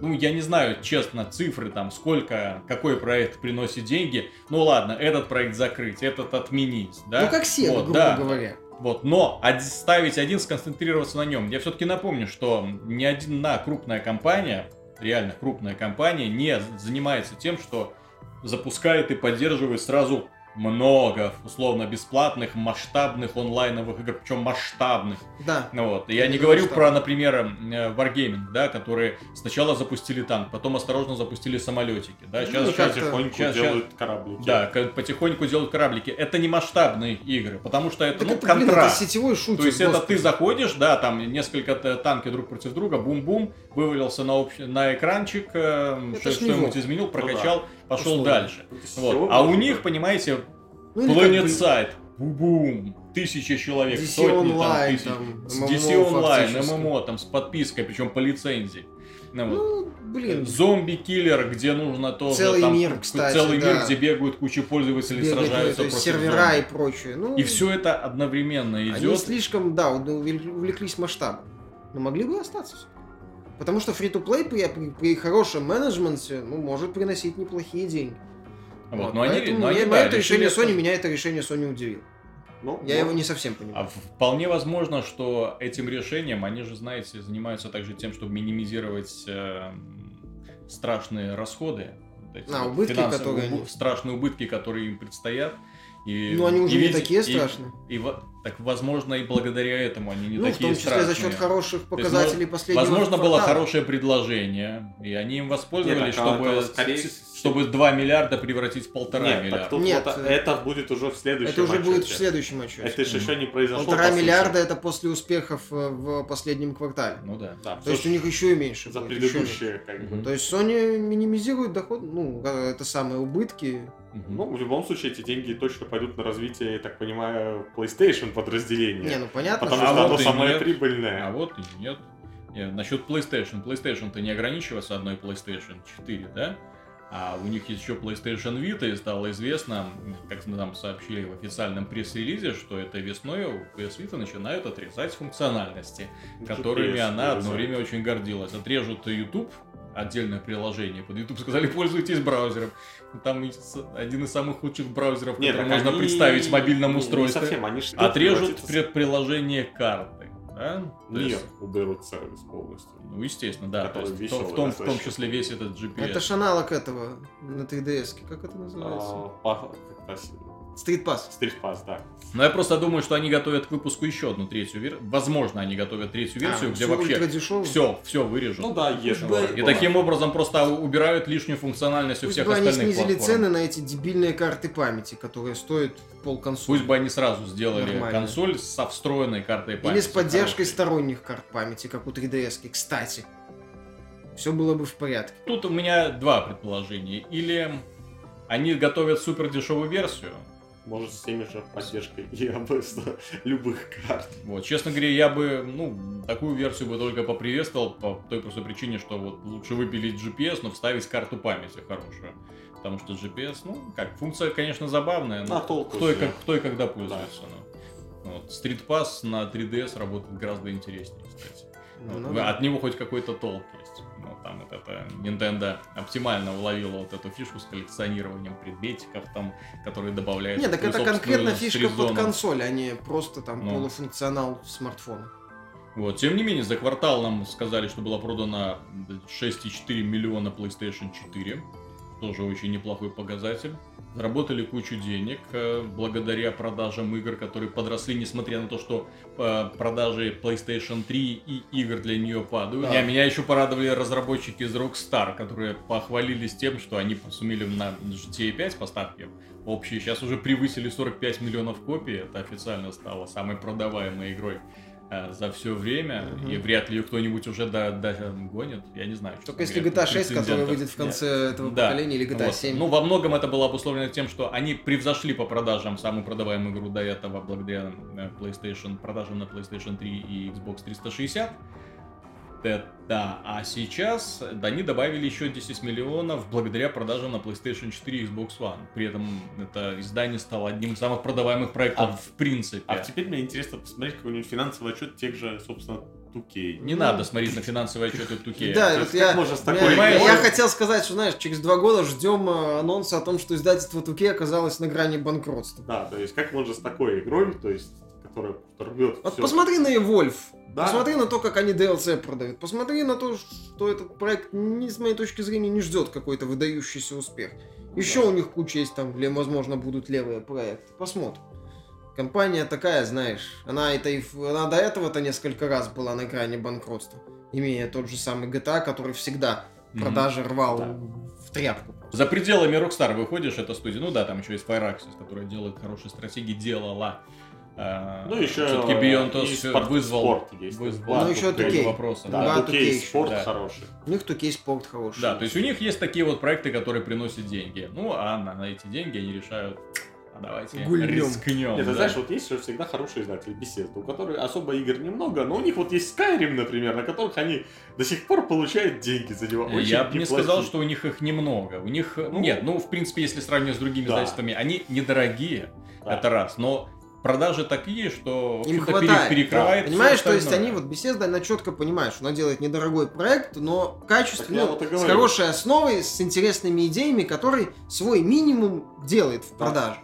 ну, я не знаю, честно, цифры там, сколько, какой проект приносит деньги. Ну ладно, этот проект закрыть, этот отменить, да? Ну, как SEO, Вот, грубо да. говоря. Вот, но од- ставить один, сконцентрироваться на нем. Я все-таки напомню, что ни одна крупная компания, реально крупная компания, не занимается тем, что запускает и поддерживает сразу много условно бесплатных масштабных онлайновых игр, причем масштабных. Да. Ну Вот. Я не Это говорю масштабно. про, например, э, Wargaming, да, которые сначала запустили танк, потом осторожно запустили самолетики, да, Ну, сейчас, и сейчас, Потихоньку щас- делают кораблики. да, потихоньку делают кораблики. Это не масштабные игры, потому что это, Так ну, это, блин, это сетевой шутер. То есть это господи. ты заходишь, да, там несколько танки друг против друга, бум-бум, вывалился на, общ- на экранчик, э, Это не что-нибудь изменил, Ну прокачал, пошел условия. дальше. Ну, то есть Вот. А у них, понимаете, Ну, Side, бум, тысяча человек, DC сотни Online, там тысяч. там, С DC фактически. ММО, там с подпиской, причем по лицензии. Ну. Ну, блин, Зомби-киллер, где нужно тоже Целый там, мир, кстати, целый мир, да. где бегают куча пользователей, бегать, сражаются то против сервера зомби. и прочее. Ну, И все это одновременно Они идет. слишком, да, увл- увлеклись масштабом. Но могли бы остаться. Потому что free-to-play при, при, при хорошем менеджменте ну, может приносить неплохие деньги. Вот, Вот, но они, но они, меня- да, это решение Sony, меня это решение Sony удивило. Ну, Я вот. его не совсем понимаю. А вполне возможно, что этим решением, они же, знаете, занимаются также тем, чтобы минимизировать э, страшные расходы. эти А, убытки, которые они- страшные убытки, которые им предстоят. И, Ну, они уже и не ведь- такие и- страшные. И, во- так, возможно, и благодаря этому они не ну, в такие том числе страшные. за счет хороших есть, показателей последнего Возможно, было квартала. хорошее предложение, и они им воспользовались, Нет, так, а чтобы, это скорее- чтобы 2 миллиарда превратить в полтора Нет, так миллиарда. тут Нет, вот э, это будет уже в следующем Это уже будет в отчете. следующем отчете. Это же еще не произошло. Полтора по миллиарда это после успехов э, в последнем квартале. Ну да. Да, То есть у них еще и меньше. за будет, предыдущие, как бы. То есть Sony минимизирует доход, ну, э, это самые убытки. Мгм. Ну, в любом случае, эти деньги точно пойдут на развитие, я так понимаю, PlayStation подразделения. Не, ну понятно, Потому А что вот оно самое нет. прибыльное. А вот и нет. Не, насчет PlayStation. PlayStation-то не ограничивается одной PlayStation 4, да? А у них есть еще PlayStation Vita, и стало известно, как нам сообщили в официальном пресс-релизе, что этой весной у PS Vita начинают отрезать функциональности, которыми GPS она одно вырезают. время очень гордилась. Отрежут YouTube, отдельное приложение под YouTube, сказали, пользуйтесь браузером. Там один из самых лучших браузеров, Нет, который можно они- представить в мобильном устройстве. Не совсем, они Отрежут пред- приложение карты. Да? То Нет, есть- уберут сервис полностью. Ну, естественно, да. То есть в, том, веселый в, том, в том числе весь этот GPS. это ж аналог этого на 3DS. Как это называется? А, па- как-то с- Street Pass. Street Pass, да. Но я просто думаю, что они готовят к выпуску еще одну третью версию. Возможно, они готовят третью версию, А, где вообще все, все вырежут. Ну да, есть. бы- И таким образом просто убирают лишнюю функциональность у Пусть всех бы они остальных снизили платформ. цены на эти дебильные карты памяти, которые стоят пол консоли. Пусть бы они сразу сделали Нормально. консоль со встроенной картой памяти. Или с поддержкой хорошей. сторонних карт памяти, как у 3DS. Кстати. Все было бы в порядке. Тут у меня два предположения. Или они готовят супер дешевую версию, Может, с теми же поддержкой и обычно любых карт. Вот, честно говоря, я бы, ну, такую версию бы только поприветствовал по той простой причине, что вот лучше выпилить GPS, но вставить карту памяти хорошую. Потому что GPS, ну, как, функция, конечно, забавная, но А толку кто, и как, кто и когда пользуется. ну. Вот. Street Pass на 3DS работает гораздо интереснее, кстати. Вот. Ну да. От него хоть какой-то толк есть. Там вот это Nintendo оптимально уловила вот эту фишку с коллекционированием предметиков, там, которые добавляют. Не, так это конкретно фишка под консоль, а не просто там Ну. полуфункционал смартфона. Вот. Тем не менее, за квартал нам сказали, что было продано 6,4 миллиона PlayStation 4. Тоже очень неплохой показатель. Заработали кучу денег э, благодаря продажам игр, которые подросли, несмотря на то, что э, продажи PlayStation 3 и игр для нее падают. Да. Не, меня еще порадовали разработчики из Rockstar, которые похвалились тем, что они сумели на GTA 5 поставки общие сейчас уже превысили 45 миллионов копий. Это официально стало самой продаваемой игрой за все время, Мгм. и вряд ли ее кто-нибудь уже до, догонит. Я не знаю. Только если GTA 6, который претендентов выйдет в нет. конце этого Да. поколения, или GTA Вот. 7. Ну, во многом это было обусловлено тем, что они превзошли по продажам самую продаваемую игру до этого благодаря э, PlayStation, продажам на PlayStation 3 и Xbox 360. Э, Да, а сейчас они добавили еще 10 миллионов благодаря продажам на PlayStation 4 и Xbox One. При этом это издание стало одним из самых продаваемых проектов А- в принципе. А теперь мне интересно посмотреть какой-нибудь финансовый отчет тех же, собственно, 2K. Не Ну, надо смотреть на финансовые отчеты Туке. Да, вот я, как можно с я- такой я, игрой- хотел сказать, что, знаешь, через два года ждем э, анонса о том, что издательство Туке оказалось на грани банкротства. Да, то есть как можно с такой игрой, то есть, которая рвет Вот всё- посмотри на Evolve, Да. посмотри на то, как они DLC продают, посмотри на то, что этот проект, ни, с моей точки зрения, не ждет какой-то выдающийся успех. Еще у них куча есть там, где, возможно, будут левые проекты. Посмотрим. Компания такая, знаешь, она, это она до этого-то несколько раз была на грани банкротства, имея тот же самый GTA, который всегда Мгм. продажи рвал Да. в тряпку. За пределами Rockstar выходишь, это студия, ну да, там еще есть Firaxis, которая делает хорошие стратегии, делала. А, Ну, еще Все-таки Beyond Us спорт- вызвал, спорт есть. вызвал Ну, еще кучу 2K. вопросов. Да, Да, да, 2K, спорт да. хороший. У них есть спорт хороший. Да, то есть у них есть такие вот проекты, которые приносят деньги. Ну, а на, на эти деньги они решают, а давайте Гульнем. рискнем. Нет, ты да. знаешь, вот есть же всегда хорошие издатели Bethesda, у которых особо игр немного, но у них вот есть Skyrim, например, на которых они до сих пор получают деньги за него. Очень Я бы не сказал, что у них их немного. У них, Ну, нет, ну, в принципе, если сравнивать с другими да. издательствами, они недорогие, Да. это раз, но продажи такие, что Им хватает. перекрывает Понимаешь, то есть они вот Bethesda, она четко понимает, что она делает недорогой проект, но качественный, я ну, вот с хорошей основой, с интересными идеями, который свой минимум делает в Да. продаже.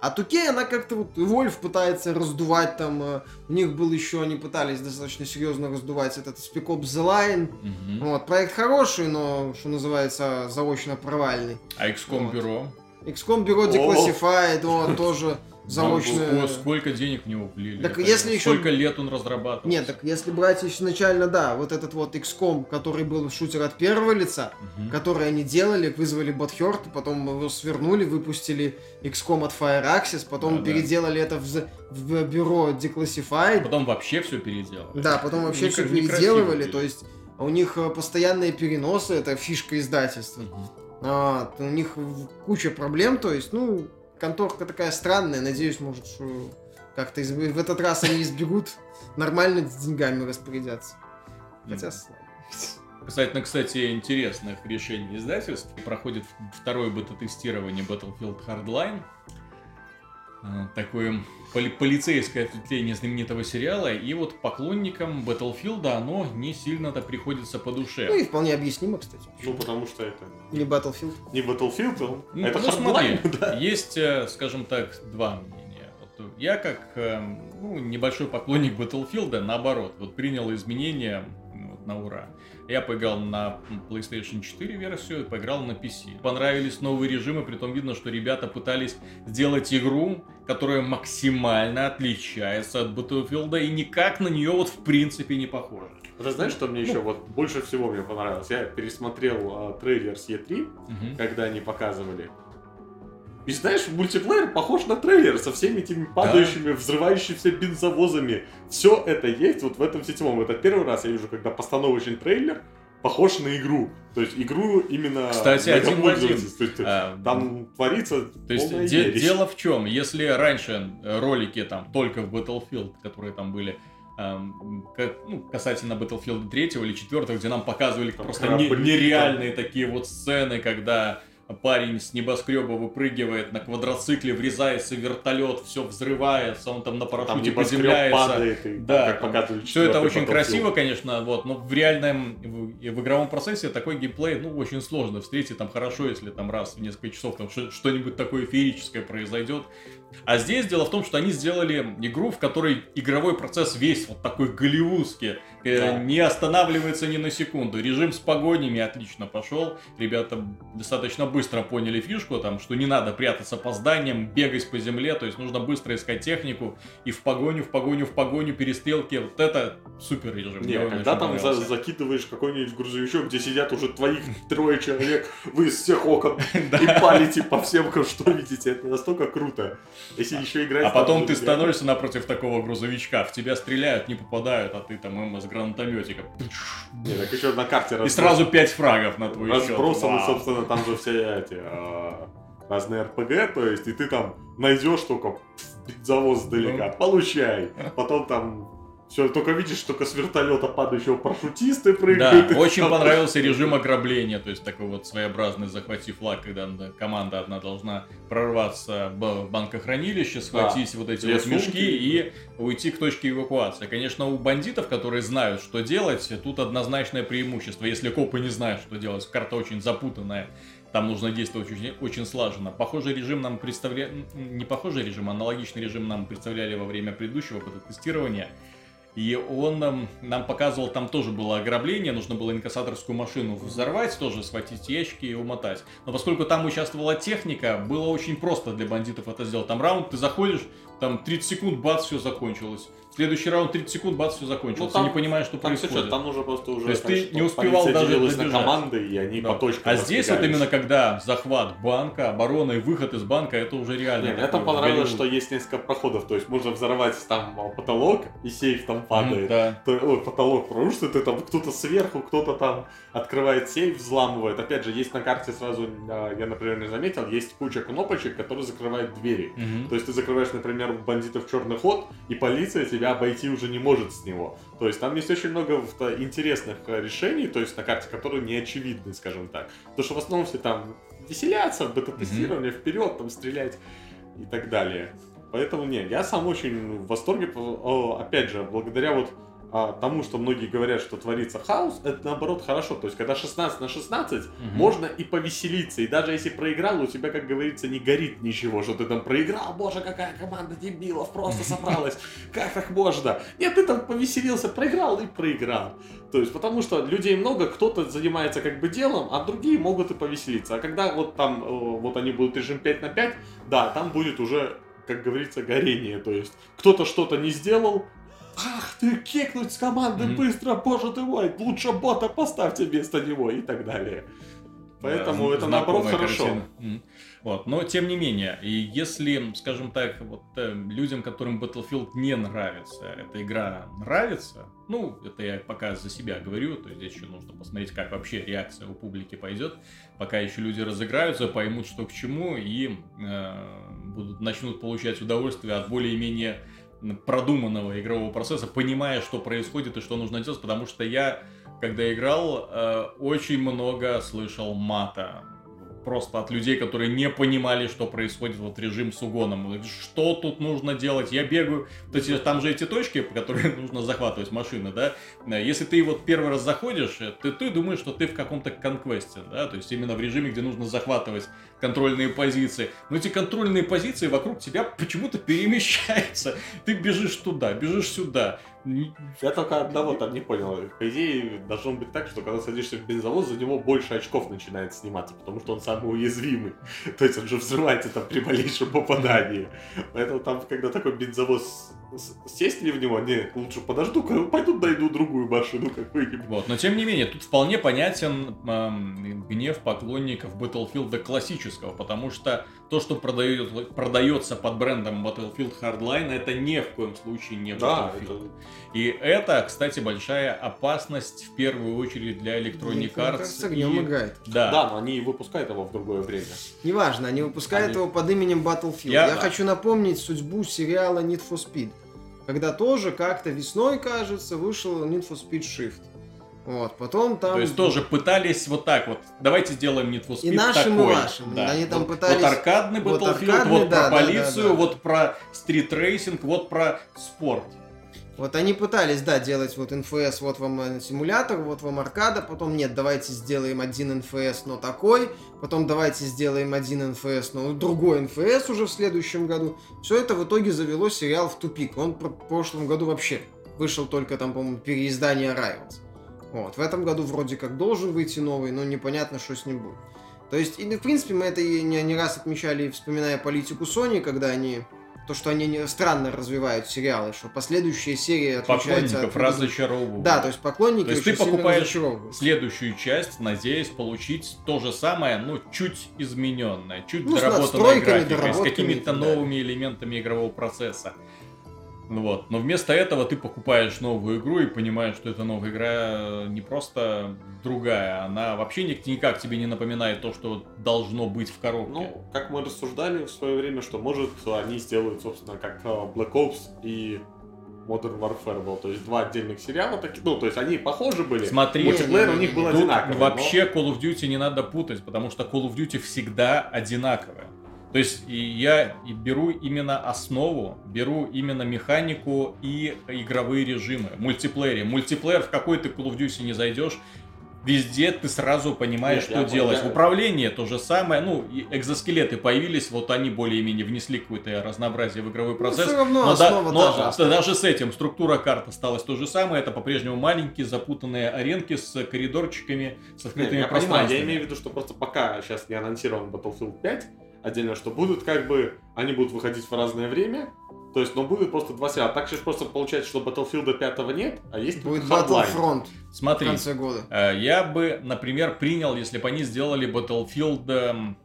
А Туке она как-то вот Вольф пытается раздувать там, э, у них был еще, они пытались достаточно серьезно раздувать этот Spec Ops The Line. Мгм. Вот, проект хороший, но, что называется, заочно провальный. А XCOM Вот. бюро? XCOM Bureau О. Declassified, вот, тоже заочно... Ого, сколько денег в него влили. Так Это если еще- Сколько лет он разрабатывал? Нет, так если брать изначально, да, вот этот вот XCOM, который был шутер от первого лица, Мгм. который они делали, вызвали Butthurt, потом его свернули, выпустили XCOM от Fireaxis, потом Да-да. переделали это в, в бюро Declassified. Потом вообще все переделал. Да, потом вообще Некрасиво все переделывали, то есть у них э, постоянные переносы, это фишка издательства. А, у них куча проблем, то есть, ну, конторка такая странная, надеюсь, может, что как-то из- в этот раз они избегут нормально с деньгами распорядятся. Хотя. Касательно, кстати, интересных решений издательств, проходит второе бета-тестирование Battlefield Hardline. А, Такое поли- полицейское ответвление знаменитого сериала. И вот поклонникам Battlefield оно не сильно-то приходится по Ну душе. и вполне объяснимо, кстати. Ну, потому что это Не Battlefield. не Battlefield, он- Ну, это ну, смотри, да. есть, э, скажем так, два мнения. Вот я как эм, ну, небольшой поклонник Battlefield, наоборот, вот принял изменения вот, на ура. Я поиграл на PlayStation 4 версию, поиграл на PC. Понравились новые режимы, притом видно, что ребята пытались сделать игру, которая максимально отличается от Battlefield и никак на нее вот в принципе не похожа. Ты знаешь, что мне Ну. еще вот больше всего мне понравилось? Я пересмотрел а, трейлер с E3, Мгм. когда они показывали. И знаешь, мультиплеер похож на трейлер со всеми этими падающими, взрывающимися бензовозами. Все это есть вот в этом седьмом. Это первый раз я вижу, когда постановочный трейлер похож на игру. То есть игру именно Кстати, один в один. То есть А, там творится То есть де- дело в чем? Если раньше ролики там только в Battlefield, которые там были эм, ка- ну, касательно Battlefield 3 или 4, где нам показывали Там просто корабли, нереальные такие вот сцены, когда парень с небоскреба выпрыгивает на квадроцикле, врезается в вертолет, все взрывается, он там на парашюте приземляется. падает, и, Да, как показывали Все это очень красиво, конечно, вот, но в реальном, в, в игровом процессе такой геймплей, ну, очень сложно встретить, там хорошо, если там раз в несколько часов там что- что-нибудь такое феерическое произойдет. А здесь дело в том, что они сделали игру, в которой игровой процесс весь вот такой голливудский, э, Да. не останавливается ни на секунду. Режим с погонями отлично пошел. Ребята достаточно быстро поняли фишку, там, что не надо прятаться по зданиям, бегать по земле, то есть нужно быстро искать технику и в погоню, в погоню, в погоню, перестрелки. Вот это супер режим. Не, Мне когда там за- закидываешь какой-нибудь грузовичок, где сидят уже твоих трое человек, вы из всех окон и палите по всем, что видите, это настолько круто. Если еще играть... А потом ты становишься напротив такого грузовичка, в тебя стреляют, не попадают, а ты там им из гранатометика. Не, так еще на карте И разброс- сразу пять фрагов на твой счет. разбросаны, собственно, там же все эти а, разные РПГ, то есть, и ты там найдешь только бензовоз сдалека, получай. Потом там все, только видишь, только с вертолета падающего парашютисты Да, прыгают. и очень там- понравился режим ограбления, то есть такой вот своеобразный захвати флаг, когда да, команда одна должна прорваться в банкохранилище, схватить вот эти Две вот сумки. мешки и уйти к точке эвакуации. Конечно, у бандитов, которые знают, что делать, тут однозначное преимущество. Если копы не знают, что делать, карта очень запутанная, там нужно действовать очень, очень слаженно. Похожий режим нам представляли, не похожий режим, а аналогичный режим нам представляли во время предыдущего тестирования. И он нам, показывал, там тоже было ограбление, нужно было инкассаторскую машину взорвать, тоже схватить ящики и умотать. Но поскольку там участвовала техника, было очень просто для бандитов это сделать. Там раунд, ты заходишь, Там 30 секунд, бац, все закончилось. Следующий раунд 30 секунд, бац, все закончилось. Ну, там- ты не понимаешь, что Там, происходит. сюжет, там нужно просто уже... То есть ты не успевал даже на добежать. команды, и они Да. по точкам А здесь вот именно когда захват банка, оборона и выход из банка, это уже реально. Не, мне там понравилось, что есть несколько проходов, то есть можно взорвать там потолок, и сейф там падает. Да. То- ой, потолок прорушится, ты там кто-то сверху, кто-то там открывает сейф, взламывает. Опять же, есть на карте сразу, а, я, например, не заметил, есть куча кнопочек, которые закрывают двери. Мгм. То есть ты закрываешь, например, бандитов черный ход, и полиция тебя обойти уже не может с него. То есть там есть очень много то- интересных э, решений, то есть на карте, которые не очевидны, скажем так. Потому что в основном все там веселятся, бета-тестирование, вперед, там стрелять и так далее. Поэтому не, я сам очень в восторге, опять же, благодаря вот а, тому, что многие говорят, что творится хаос, это наоборот хорошо. То есть, когда 16 на 16, Мгм. можно и повеселиться. И даже если проиграл, у тебя, как говорится, не горит ничего, что ты там проиграл, боже, какая команда дебилов просто собралась, как так можно? Нет, ты там повеселился, проиграл и проиграл. То есть, потому что людей много, кто-то занимается как бы делом, а другие могут и повеселиться. А когда вот там, э, вот они будут режим 5 на 5, да, там будет уже, как говорится, горение. То есть, кто-то что-то не сделал, Ах ты, кекнуть с команды Мгм. быстро, боже ты мой, лучше бота поставьте вместо него и так далее. Поэтому Да, это наоборот хорошо. картина. Вот. Но тем не менее, и если, скажем так, вот э, людям, которым Battlefield не нравится, эта игра нравится, ну, это я пока за себя говорю, то есть здесь еще нужно посмотреть, как вообще реакция у публики пойдет, пока еще люди разыграются, поймут, что к чему, и э, будут, начнут получать удовольствие от более-менее продуманного игрового процесса, понимая, что происходит и что нужно делать, потому что я, когда играл, э, очень много слышал мата. Просто от людей, которые не понимали, что происходит вот режим с угоном. Что тут нужно делать? Я бегаю. То есть там же эти точки, по которым нужно захватывать машины, да? Э, Если ты вот первый раз заходишь, э, ты, ты думаешь, что ты в каком-то конквесте, да? То есть именно в режиме, где нужно захватывать контрольные позиции. Но эти контрольные позиции вокруг тебя почему-то перемещаются. Ты бежишь туда, бежишь сюда. Я только одного там не понял. По идее, должно быть так, что когда садишься в бензовоз, за него больше очков начинает сниматься, потому что он самый уязвимый. То есть он же взрывается там при малейшем попадании. Поэтому там, когда такой бензовоз сесть ли в него, не, лучше подожду, пойду найду другую машину какую-нибудь. Вот, но тем не менее, тут вполне понятен эм, гнев поклонников Battlefield классического, потому что то, что продает, продается под брендом Battlefield Hardline, это ни в коем случае не Да, Battlefield. это И это, кстати, большая опасность в первую очередь для Electronic Arts. С огнем и- играет. Да. Да, но они и выпускают его в другое время. Неважно, они выпускают Они- его под именем Battlefield. Я- Я, хочу напомнить судьбу сериала Need for Speed. Когда тоже как-то весной, кажется, вышел Need for Speed Shift. Вот, потом там... То есть тоже пытались вот так вот, давайте сделаем Need for Speed И нашим, и такой. вашим. Да. Они там вот, пытались- Вот аркадный вот Battlefield, аркадный, вот да, про да, полицию, да, да. вот про стритрейсинг, вот про спорт. Вот они пытались, да, делать вот НФС, вот вам э, симулятор, вот вам аркада, потом нет, давайте сделаем один НФС, но такой, потом давайте сделаем один НФС, но другой НФС уже в следующем году. Все это в итоге завело сериал в тупик. Он в прошлом году вообще вышел только там, по-моему, переиздание Rivals. Вот, в этом году вроде как должен выйти новый, но непонятно, что с ним будет. То есть, и, в принципе, мы это и не, не раз отмечали, вспоминая политику Sony, когда они то, что они не- странно развивают сериалы, что последующие серии отличаются Поклонников от... разочаровывают. Да, то есть поклонники То есть ты покупаешь следующую часть, надеясь получить то же самое, ну, чуть измененное, чуть Ну, доработанной графикой, с какими-то новыми элементами игрового процесса. Ну Вот. Но вместо этого ты покупаешь новую игру и понимаешь, что эта новая игра э, не просто другая, она вообще ни- никак тебе не напоминает то, что должно быть в коробке. Ну, как мы рассуждали в свое время, что может они сделают, собственно, как э, Black Ops и Modern Warfare был. То есть два отдельных сериала такие. Ну, то есть они похожи были. Смотри, Мультиплеер у них был одинаковый. но- вообще Call of Duty не надо путать, потому что Call of Duty всегда одинаковая. То есть и я и беру именно основу, беру именно механику и игровые режимы. Мультиплеере. Мультиплеер в какой ты Call of Duty не зайдешь, везде ты сразу понимаешь, Нет, что я- делать. В управлении то же самое. Ну, экзоскелеты появились, вот они более-менее внесли какое-то разнообразие в игровой процесс. все равно Но, да- но та же осталась. даже с этим структура карт осталась то же самое. Это по-прежнему маленькие запутанные аренки с коридорчиками, с открытыми я понимаю, я пространствами. имею в виду, что просто пока сейчас не анонсирован Battlefield 5, отдельно, что будут как бы, они будут выходить в разное время, То есть, ну, будет просто два сериала. Так сейчас просто получается, что Battlefield 5 нет, а есть Будет. Battlefront в Смотри, конце года. э, я бы, например, принял, если бы они сделали Battlefield эм,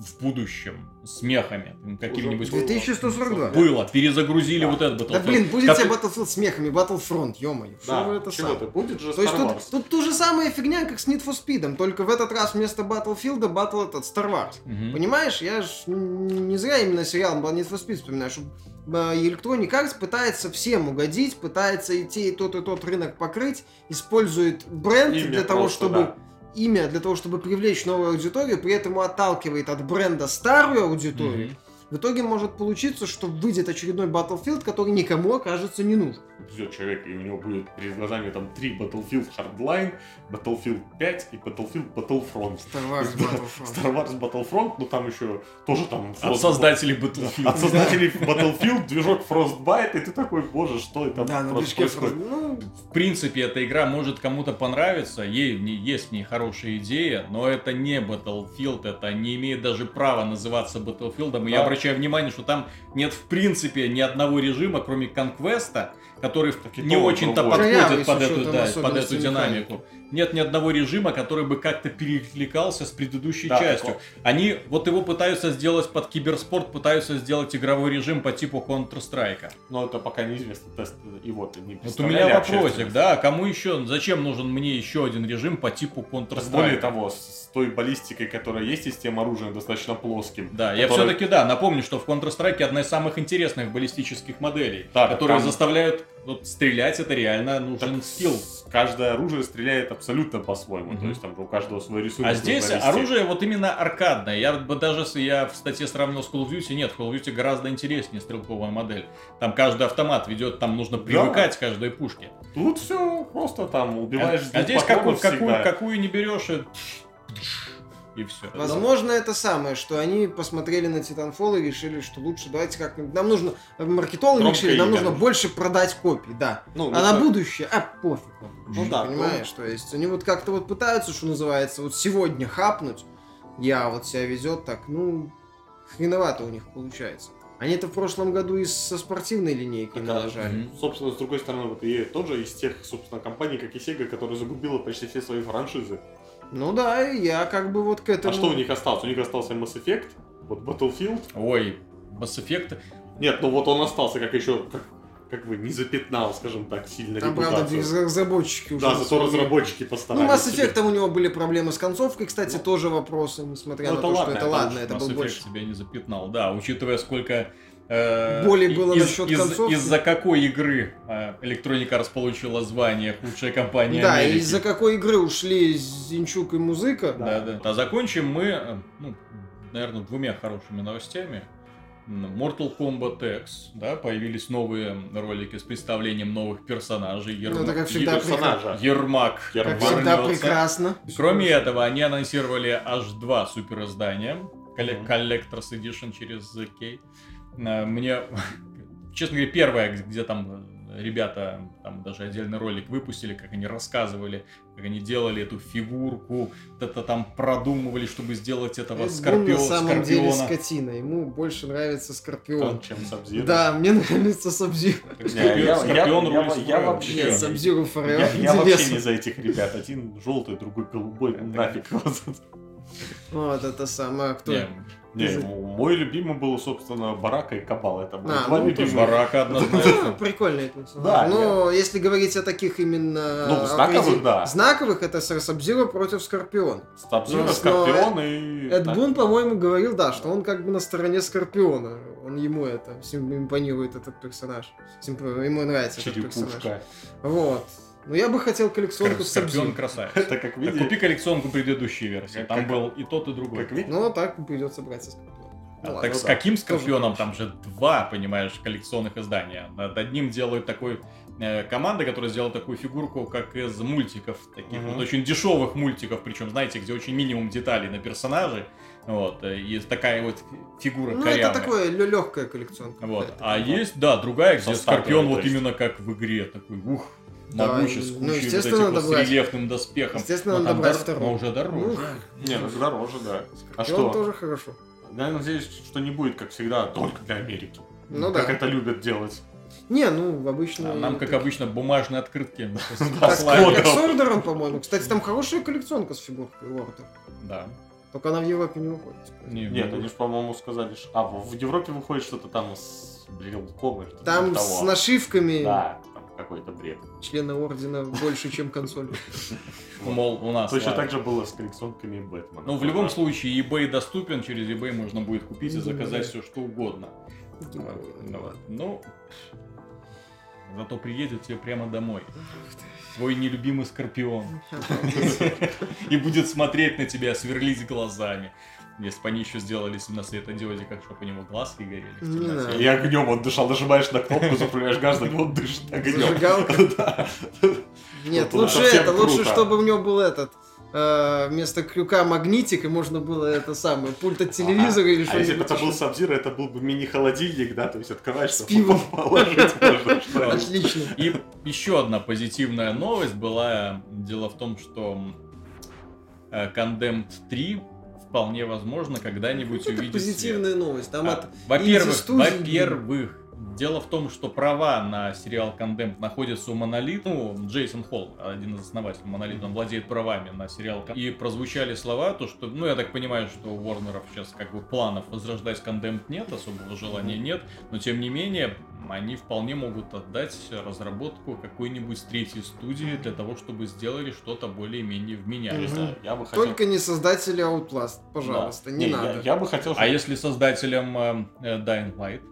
в будущем с мехами. Уже 2142. Было, перезагрузили вот этот Battlefield. Да блин, будет Как- тебе Battlefield с мехами, Battlefront, ё-моё. Да, Что это чего самое? ты? Будет же То есть Star тут, Wars. тут ту же самая фигня, как с Need for Speed, только в этот раз вместо Battlefield Battle этот Star Wars. Мгм. Понимаешь, я ж не зря именно сериал Need for Speed вспоминаю, что э, Electronic Arts пытается всем угодить, пытается и те, и тот, и тот рынок покрыть, использует бренд Имя для того, просто, чтобы да. Имя для того, чтобы привлечь новую аудиторию, при этом отталкивает от бренда старую аудиторию. Мгм. В итоге может получиться, что выйдет очередной Battlefield, который никому окажется не нужен. Придет человек, и у него будет перед глазами там три Battlefield Hardline, Battlefield 5 и Battlefield Battlefront. Star Wars Battlefront. Star Wars Battlefront, ну там еще тоже там... От Frost- создателей От Battlefield. создателей Battlefield, движок Frostbite, и ты такой, боже, что это Да, на движке происходит?» Frost- ну, В принципе, эта игра может кому-то понравиться, ей есть в ней хорошая идея, но это не Battlefield, это не имеет даже права называться Battlefield. И я Да. Обращаю внимание, что там нет в принципе ни одного режима, кроме конквеста, который Так не то очень-то подходит под эту, да, под эту динамику. Нет ни одного режима, который бы как-то перекликался с предыдущей Да, частью. так Они вот его пытаются сделать под киберспорт, пытаются сделать игровой режим по типу Counter-Strike. Но это пока неизвестно, тест вот не Вот у меня вопросик, да, кому еще, зачем нужен мне еще один режим по типу Counter-Strike? Более того, с той баллистикой, которая есть, и с тем оружием достаточно плоским. Да, я которое- все-таки, да, напомню, что в Counter-Strike одна из самых интересных баллистических моделей, Да, которые там- заставляют вот, стрелять, это реально нужен Так скилл. Каждое оружие стреляет абсолютно по-своему. Мгм. То есть там у каждого свой рисунок. А здесь нужно вести. оружие вот именно аркадное. Я бы даже, если я в статье сравнил с Call of Duty, нет, в Call of Duty гораздо интереснее стрелковая модель. Там каждый автомат ведет, там нужно привыкать к каждой пушке. Тут все просто там убиваешь А двух здесь какую, какую, какую не берешь, и, и все. Возможно, это самое, что они посмотрели на Titanfall и решили, что лучше давайте как-нибудь... Нам нужно... Маркетологи Громкое решили, нам имя нужно больше продать копий, да. Ну, а на так. будущее, а пофиг. Ну да, Понимаешь, то есть они вот как-то вот пытаются, что называется, вот сегодня хапнуть, я вот себя везет так, ну, хреновато у них получается. Они-то в прошлом году и со спортивной линейки Так, а, налажали. Мгм. Собственно, с другой стороны, вот EA тоже из тех, собственно, компаний, как и Sega, которая загубила почти все свои франшизы. Ну да, я как бы вот к этому... А что у них осталось? У них остался Mass Effect, вот Battlefield. Ой, Mass Effect. Нет, ну вот он остался как еще, как, как бы не запятнал, скажем так, сильно Там, правда, репутацию. без- разработчики уже... Да, зато свои- разработчики Ну, постарались. Mass себе. Effect у него были проблемы с концовкой, кстати, Ну, тоже вопросы, несмотря ну, на это то, ладно, что это это ладно, это Mass был Effect больше... себя не запятнал. Да, учитывая, сколько... э, Боли было из- насчет из- концовки. Из-за какой игры э, Electronic Arts получила звание худшая компания Да, Америки. из-за какой игры ушли Зинчук и Музыка. Да, да. А закончим мы, э, ну, наверное, двумя хорошими новостями. Mortal Kombat X, да, появились новые ролики с представлением новых персонажей. Ну, Ермак, это как всегда персонажа. Ермак. Как Ермак. всегда вернется. прекрасно. Кроме этого, они анонсировали аж два супер издания. Мгм. Collector's Edition через ZK. Э, Мне, честно говоря, первое, где там э, ребята там даже отдельный ролик выпустили, как они рассказывали, как они делали эту фигурку, это там продумывали, чтобы сделать этого Эд Бун скорпио- на самом деле скорпиона. скотина. Ему больше нравится Скорпион. Там, чем Sub-Zero. Да, мне нравится Сабзир. Я- я- Скорпион я- рулит я вообще- Нет, Сабзиру Я, Forever. я вообще не за этих ребят. Один желтый, другой голубой. Ну, нафиг. Вот это самое, кто... Не, мой любимый был, собственно, Барака и Кабал. Это были А, два ну, любимых. Барака однозначно. Прикольный персонаж. Да, Но если говорить о таких именно... Ну, знаковых, да. Знаковых, это Сабзиру против Скорпиона. Стабзира, Но- Скорпион и... Эд. Бун, по-моему, говорил, да, что он как бы на стороне Скорпиона. Он ему это, импонирует этот персонаж. Ему нравится этот персонаж. Черепушка. Вот. Но я бы хотел коллекционку с Скорпион красавец. Это как Так видите... Купи коллекционку предыдущей версии. Как- Там как- был и тот, и другой. Как видите... Ну, так придется брать со Скорпиона. А Ну, так ладно. с да. каким скорпионом? Тоже Там же два, понимаешь, коллекционных издания. Над одним делают такой э, команда, которая сделала такую фигурку, как из мультиков, таких Мгм. вот очень дешевых мультиков, причем, знаете, где очень минимум деталей на персонажей. Вот, э, и такая вот фигура Ну, корявая. это такое легкая коллекционка. Вот. А есть, да, другая, где Со Скорпион вот есть. именно как в игре, такой, ух, Да, могучий, ну, с кучей вот естественно, этих вот надо с рельефным доспехом. Естественно, Но надо там брать дор- второй. но уже дороже. Ну, Не, ну дороже, да. А что? тоже хорошо. Я надеюсь, что не будет, как всегда, только для Америки. Ну как да. это любят делать. Не, ну, обычно... А нам, как обычно, бумажные открытки Как, как с ордером, по-моему. Кстати, там хорошая коллекционка с фигуркой Ордер. Да. Только она в Европе не выходит. Не, Нет, ну, они же, по-моему, сказали, что... А, в Европе выходит что-то там с брелком или Там типа с нашивками Да, какой-то бред. члена ордена больше, чем консоль. Мол, у нас. Точно так же было с коллекционками Бэтмена. Ну, в любом случае, eBay доступен, через eBay можно будет купить и заказать все, что угодно. Ну, ну, зато приедет тебе прямо домой. Твой нелюбимый скорпион. И будет смотреть на тебя, сверлить глазами. Если бы они еще сделали на светодиоде, как чтобы у него глазки горели. в Не надо. И огнем он дышал, нажимаешь на кнопку, запрыгаешь газ, на него он дышит огнем. Зажигалка? Да. Нет, лучше это, лучше, чтобы у него был этот э, вместо крюка магнитик, и можно было это самое, пульт от телевизора или А если бы что-нибудь это был еще. Сабзира, это был бы мини-холодильник, да, то есть открываешь, пивом. положить можно. Отлично. И еще одна позитивная новость была. Дело в том, что э, Condemned 3 вполне возможно когда-нибудь Это увидит свет. позитивная новость. Там А, от Во-первых, во-первых, дело в том, что права на сериал Condemned находятся у Монолит. Ну, Джейсон Холл, один из основателей Монолит, он владеет правами на сериал. Condemned. И прозвучали слова, то что, ну, я так понимаю, что у Warner'ов сейчас как бы планов возрождать Condemned нет, особого желания нет, но тем не менее, они вполне могут отдать разработку какой-нибудь третьей студии для того, чтобы сделали что-то более-менее Не вменяемое. знаю, я бы хотел... Только не создатели Outlast, пожалуйста, не, я- надо. Я бы хотел, А если создателям э, э, Dying Light?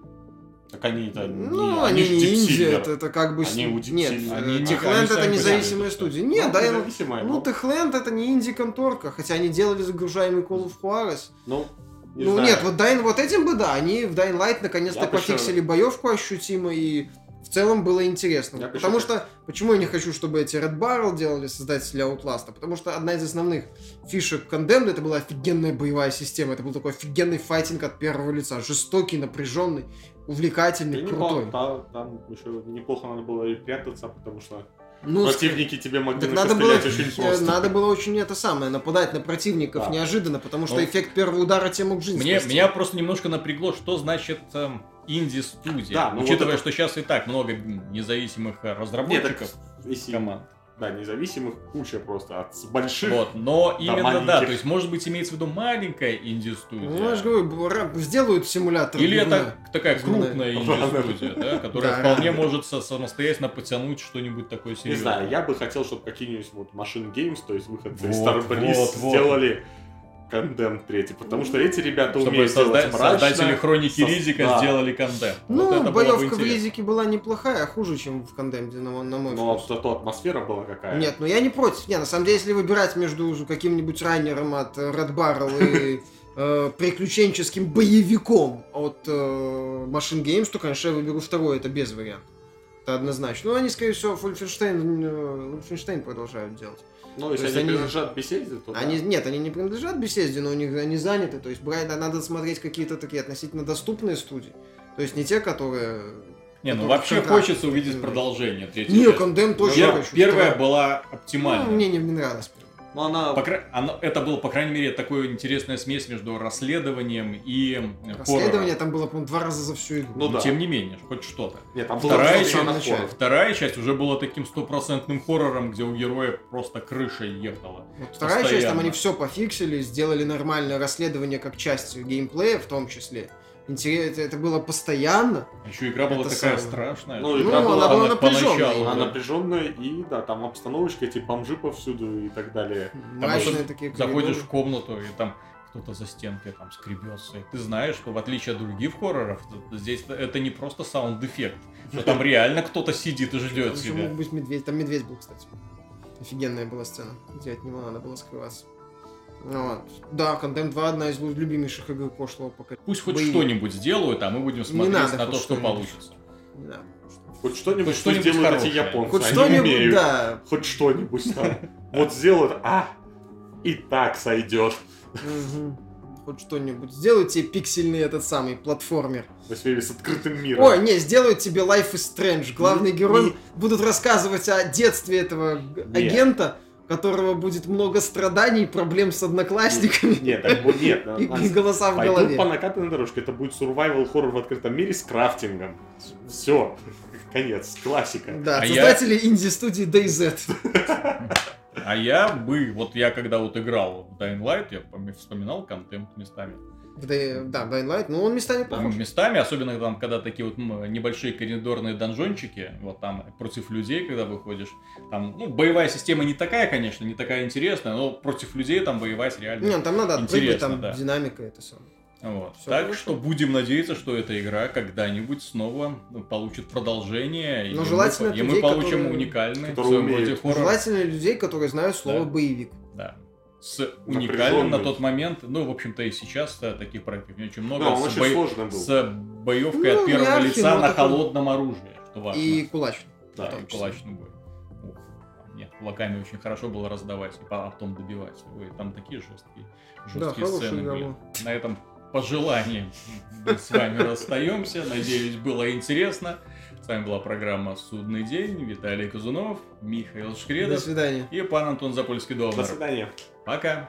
Так они это... Ну, не- они ж не Silver. это, это как бы... Они у Deep Нет, э, Они они это независимая студия. Ну, Нет, да, я- независимая, ну но- Techland это не инди-конторка, хотя они делали загружаемый Call of Juarez. Ну, не ну знаю. нет, вот, Dying, вот этим бы да, они в Dying Light наконец-то пофиксили боевку ощутимо и в целом было интересно. Я потому ещё что, почему я не хочу, чтобы эти Red Barrel делали создатели Outlast? Потому что одна из основных фишек Condemned это была офигенная боевая система. Это был такой офигенный файтинг от первого лица. Жестокий, напряженный, увлекательный, И крутой. неплохо, та- там еще неплохо надо было и прятаться, потому что Ну, противники тебе могли Так надо было, очень просто. надо было очень это самое, нападать на противников Да. неожиданно, потому что Ну, эффект первого удара тебе мог жизнь Мне, спасти. меня просто немножко напрягло, что значит эм, инди-студия. Да, ну Учитывая, вот это- что сейчас и так много независимых э, разработчиков Если- команд. Да, независимых куча просто от больших. Вот, но именно да, маленьких. то есть может быть имеется в виду маленькая инди-студия. Ну, я же говорю, сделают симулятор. Или это такая Говна. крупная Да. инди-студия, да, которая Да. вполне может самостоятельно потянуть что-нибудь такое Не серьезное. знаю, я бы хотел, чтобы какие-нибудь вот Machine Games, то есть выходцы из Вот, Starbreeze, вот, вот. сделали Condemned 3, потому что эти ребята Чтобы умеют созда- делать мрачно. создатели Хроники Со- Ризика да. сделали контент. Ну, вот это боевка в. Ризике была неплохая, а хуже, чем в Кондемде, на, на мой Но вкус. зато атмосфера была какая. Нет, ну я не против. Не, на самом деле, если выбирать между каким-нибудь раннером от э, Red Barrel и э, приключенческим боевиком от э, Machine Games, то, конечно, я выберу второй, это без вариантов. Это однозначно. Ну, они, скорее всего, Wolfenstein, э, Wolfenstein продолжают делать. Ну, если То есть они они- принадлежат беседе, то да. Они, нет, они не принадлежат беседе, но у них они заняты. То есть брать, надо смотреть какие-то такие относительно доступные студии. То есть не те, которые... Не, ну вообще хочется увидеть продолжение третьей Не, части. Кондем тоже Пер- хочу. Первая Вторая. была Ну, оптимальной. мне не, не нравилось. Ну, она... По кра- оно- это было, по крайней мере, такое интересная смесь между расследованием и Расследование хоррором. там было, по-моему, два раза за всю игру. Ну Но да. Тем не менее, хоть что-то. Нет, там Вторая часть- на хоррор. Вторая часть уже была таким стопроцентным хоррором, где у героя просто крыша ехала. Вот вторая часть, там они все пофиксили, сделали нормальное расследование как часть геймплея в том числе. Интересно, это было постоянно. Еще игра была Это такая самое. страшная. Ну, Ну, игра была- она была напряженная. поначалу, Она да. напряженная, и да, там обстановочка, эти бомжи повсюду и так далее. Мрачные такие Заходишь коридоры. в комнату, и там кто-то за стенкой там скребется. И ты знаешь, что в отличие от других хорроров, здесь это не просто саунд-эффект. Что там реально кто-то сидит и ждет тебя. мог быть медведь. Там медведь был, кстати. Офигенная была сцена, где от него надо было скрываться. Ну вот. Да, Condemned 2 одна из любимейших игр прошлого поколения. Пусть хоть Боевик. что-нибудь сделают, а мы будем смотреть надо на то, что что-нибудь. получится. Не знаю. Хоть что-нибудь, Хоть что что-нибудь сделают эти хорошее. японцы. Хоть Они что-нибудь, умеют. да. Хоть что-нибудь там. Вот сделают, а, и так сойдет. Хоть что-нибудь. Сделают тебе пиксельный этот самый платформер. В сфере с открытым миром. Ой, не, сделают тебе Life is Strange. Главный герой будут рассказывать о детстве этого агента. У которого будет много страданий, проблем с одноклассниками Нет, так вот нет. и, и голоса в голове. по накатанной дорожке. Это будет survival хоррор в открытом мире с крафтингом. Все. Конец. Классика. Да, А я- создатели инди-студии DayZ. А я бы, вот я когда вот играл в Dying Light, я пом- вспоминал контент местами. В Day- Да, Dying Light, ну он местами Там похож. местами, особенно там, когда такие вот небольшие коридорные донжончики, вот там против людей, когда выходишь, там, ну, боевая система не такая, конечно, не такая интересная, но против людей там воевать реально. Не, ну там надо отпрыгнуть, Интересно, там да. динамика это самое. Вот. Всё так хорошо. что будем надеяться, что эта игра когда-нибудь снова получит продолжение, и Но мы желательно по- и, от мы людей, получим которые- уникальный в которые своем умеют. Желательно людей, которые знают слово Да. боевик. Да. С уникальным на тот момент, ну, в общем-то, и сейчас да, таких проектов не очень много. Да, он с, очень был. с боевкой Ну, от первого яркий, лица на такой- холодном оружии, что важно. И кулачный. Да, и кулачный бой. Ух, нет, кулаками очень хорошо было раздавать и потом добивать. Ой, там такие жесткие, Да, жесткие хорошая сцены были. была. На этом пожелании мы с вами расстаемся. Надеюсь, было интересно. С вами была программа «Судный день». Виталий Казунов, Михаил До Шкредов свидания. и пан Антон До Запольский-Довнер. свидания. Пока!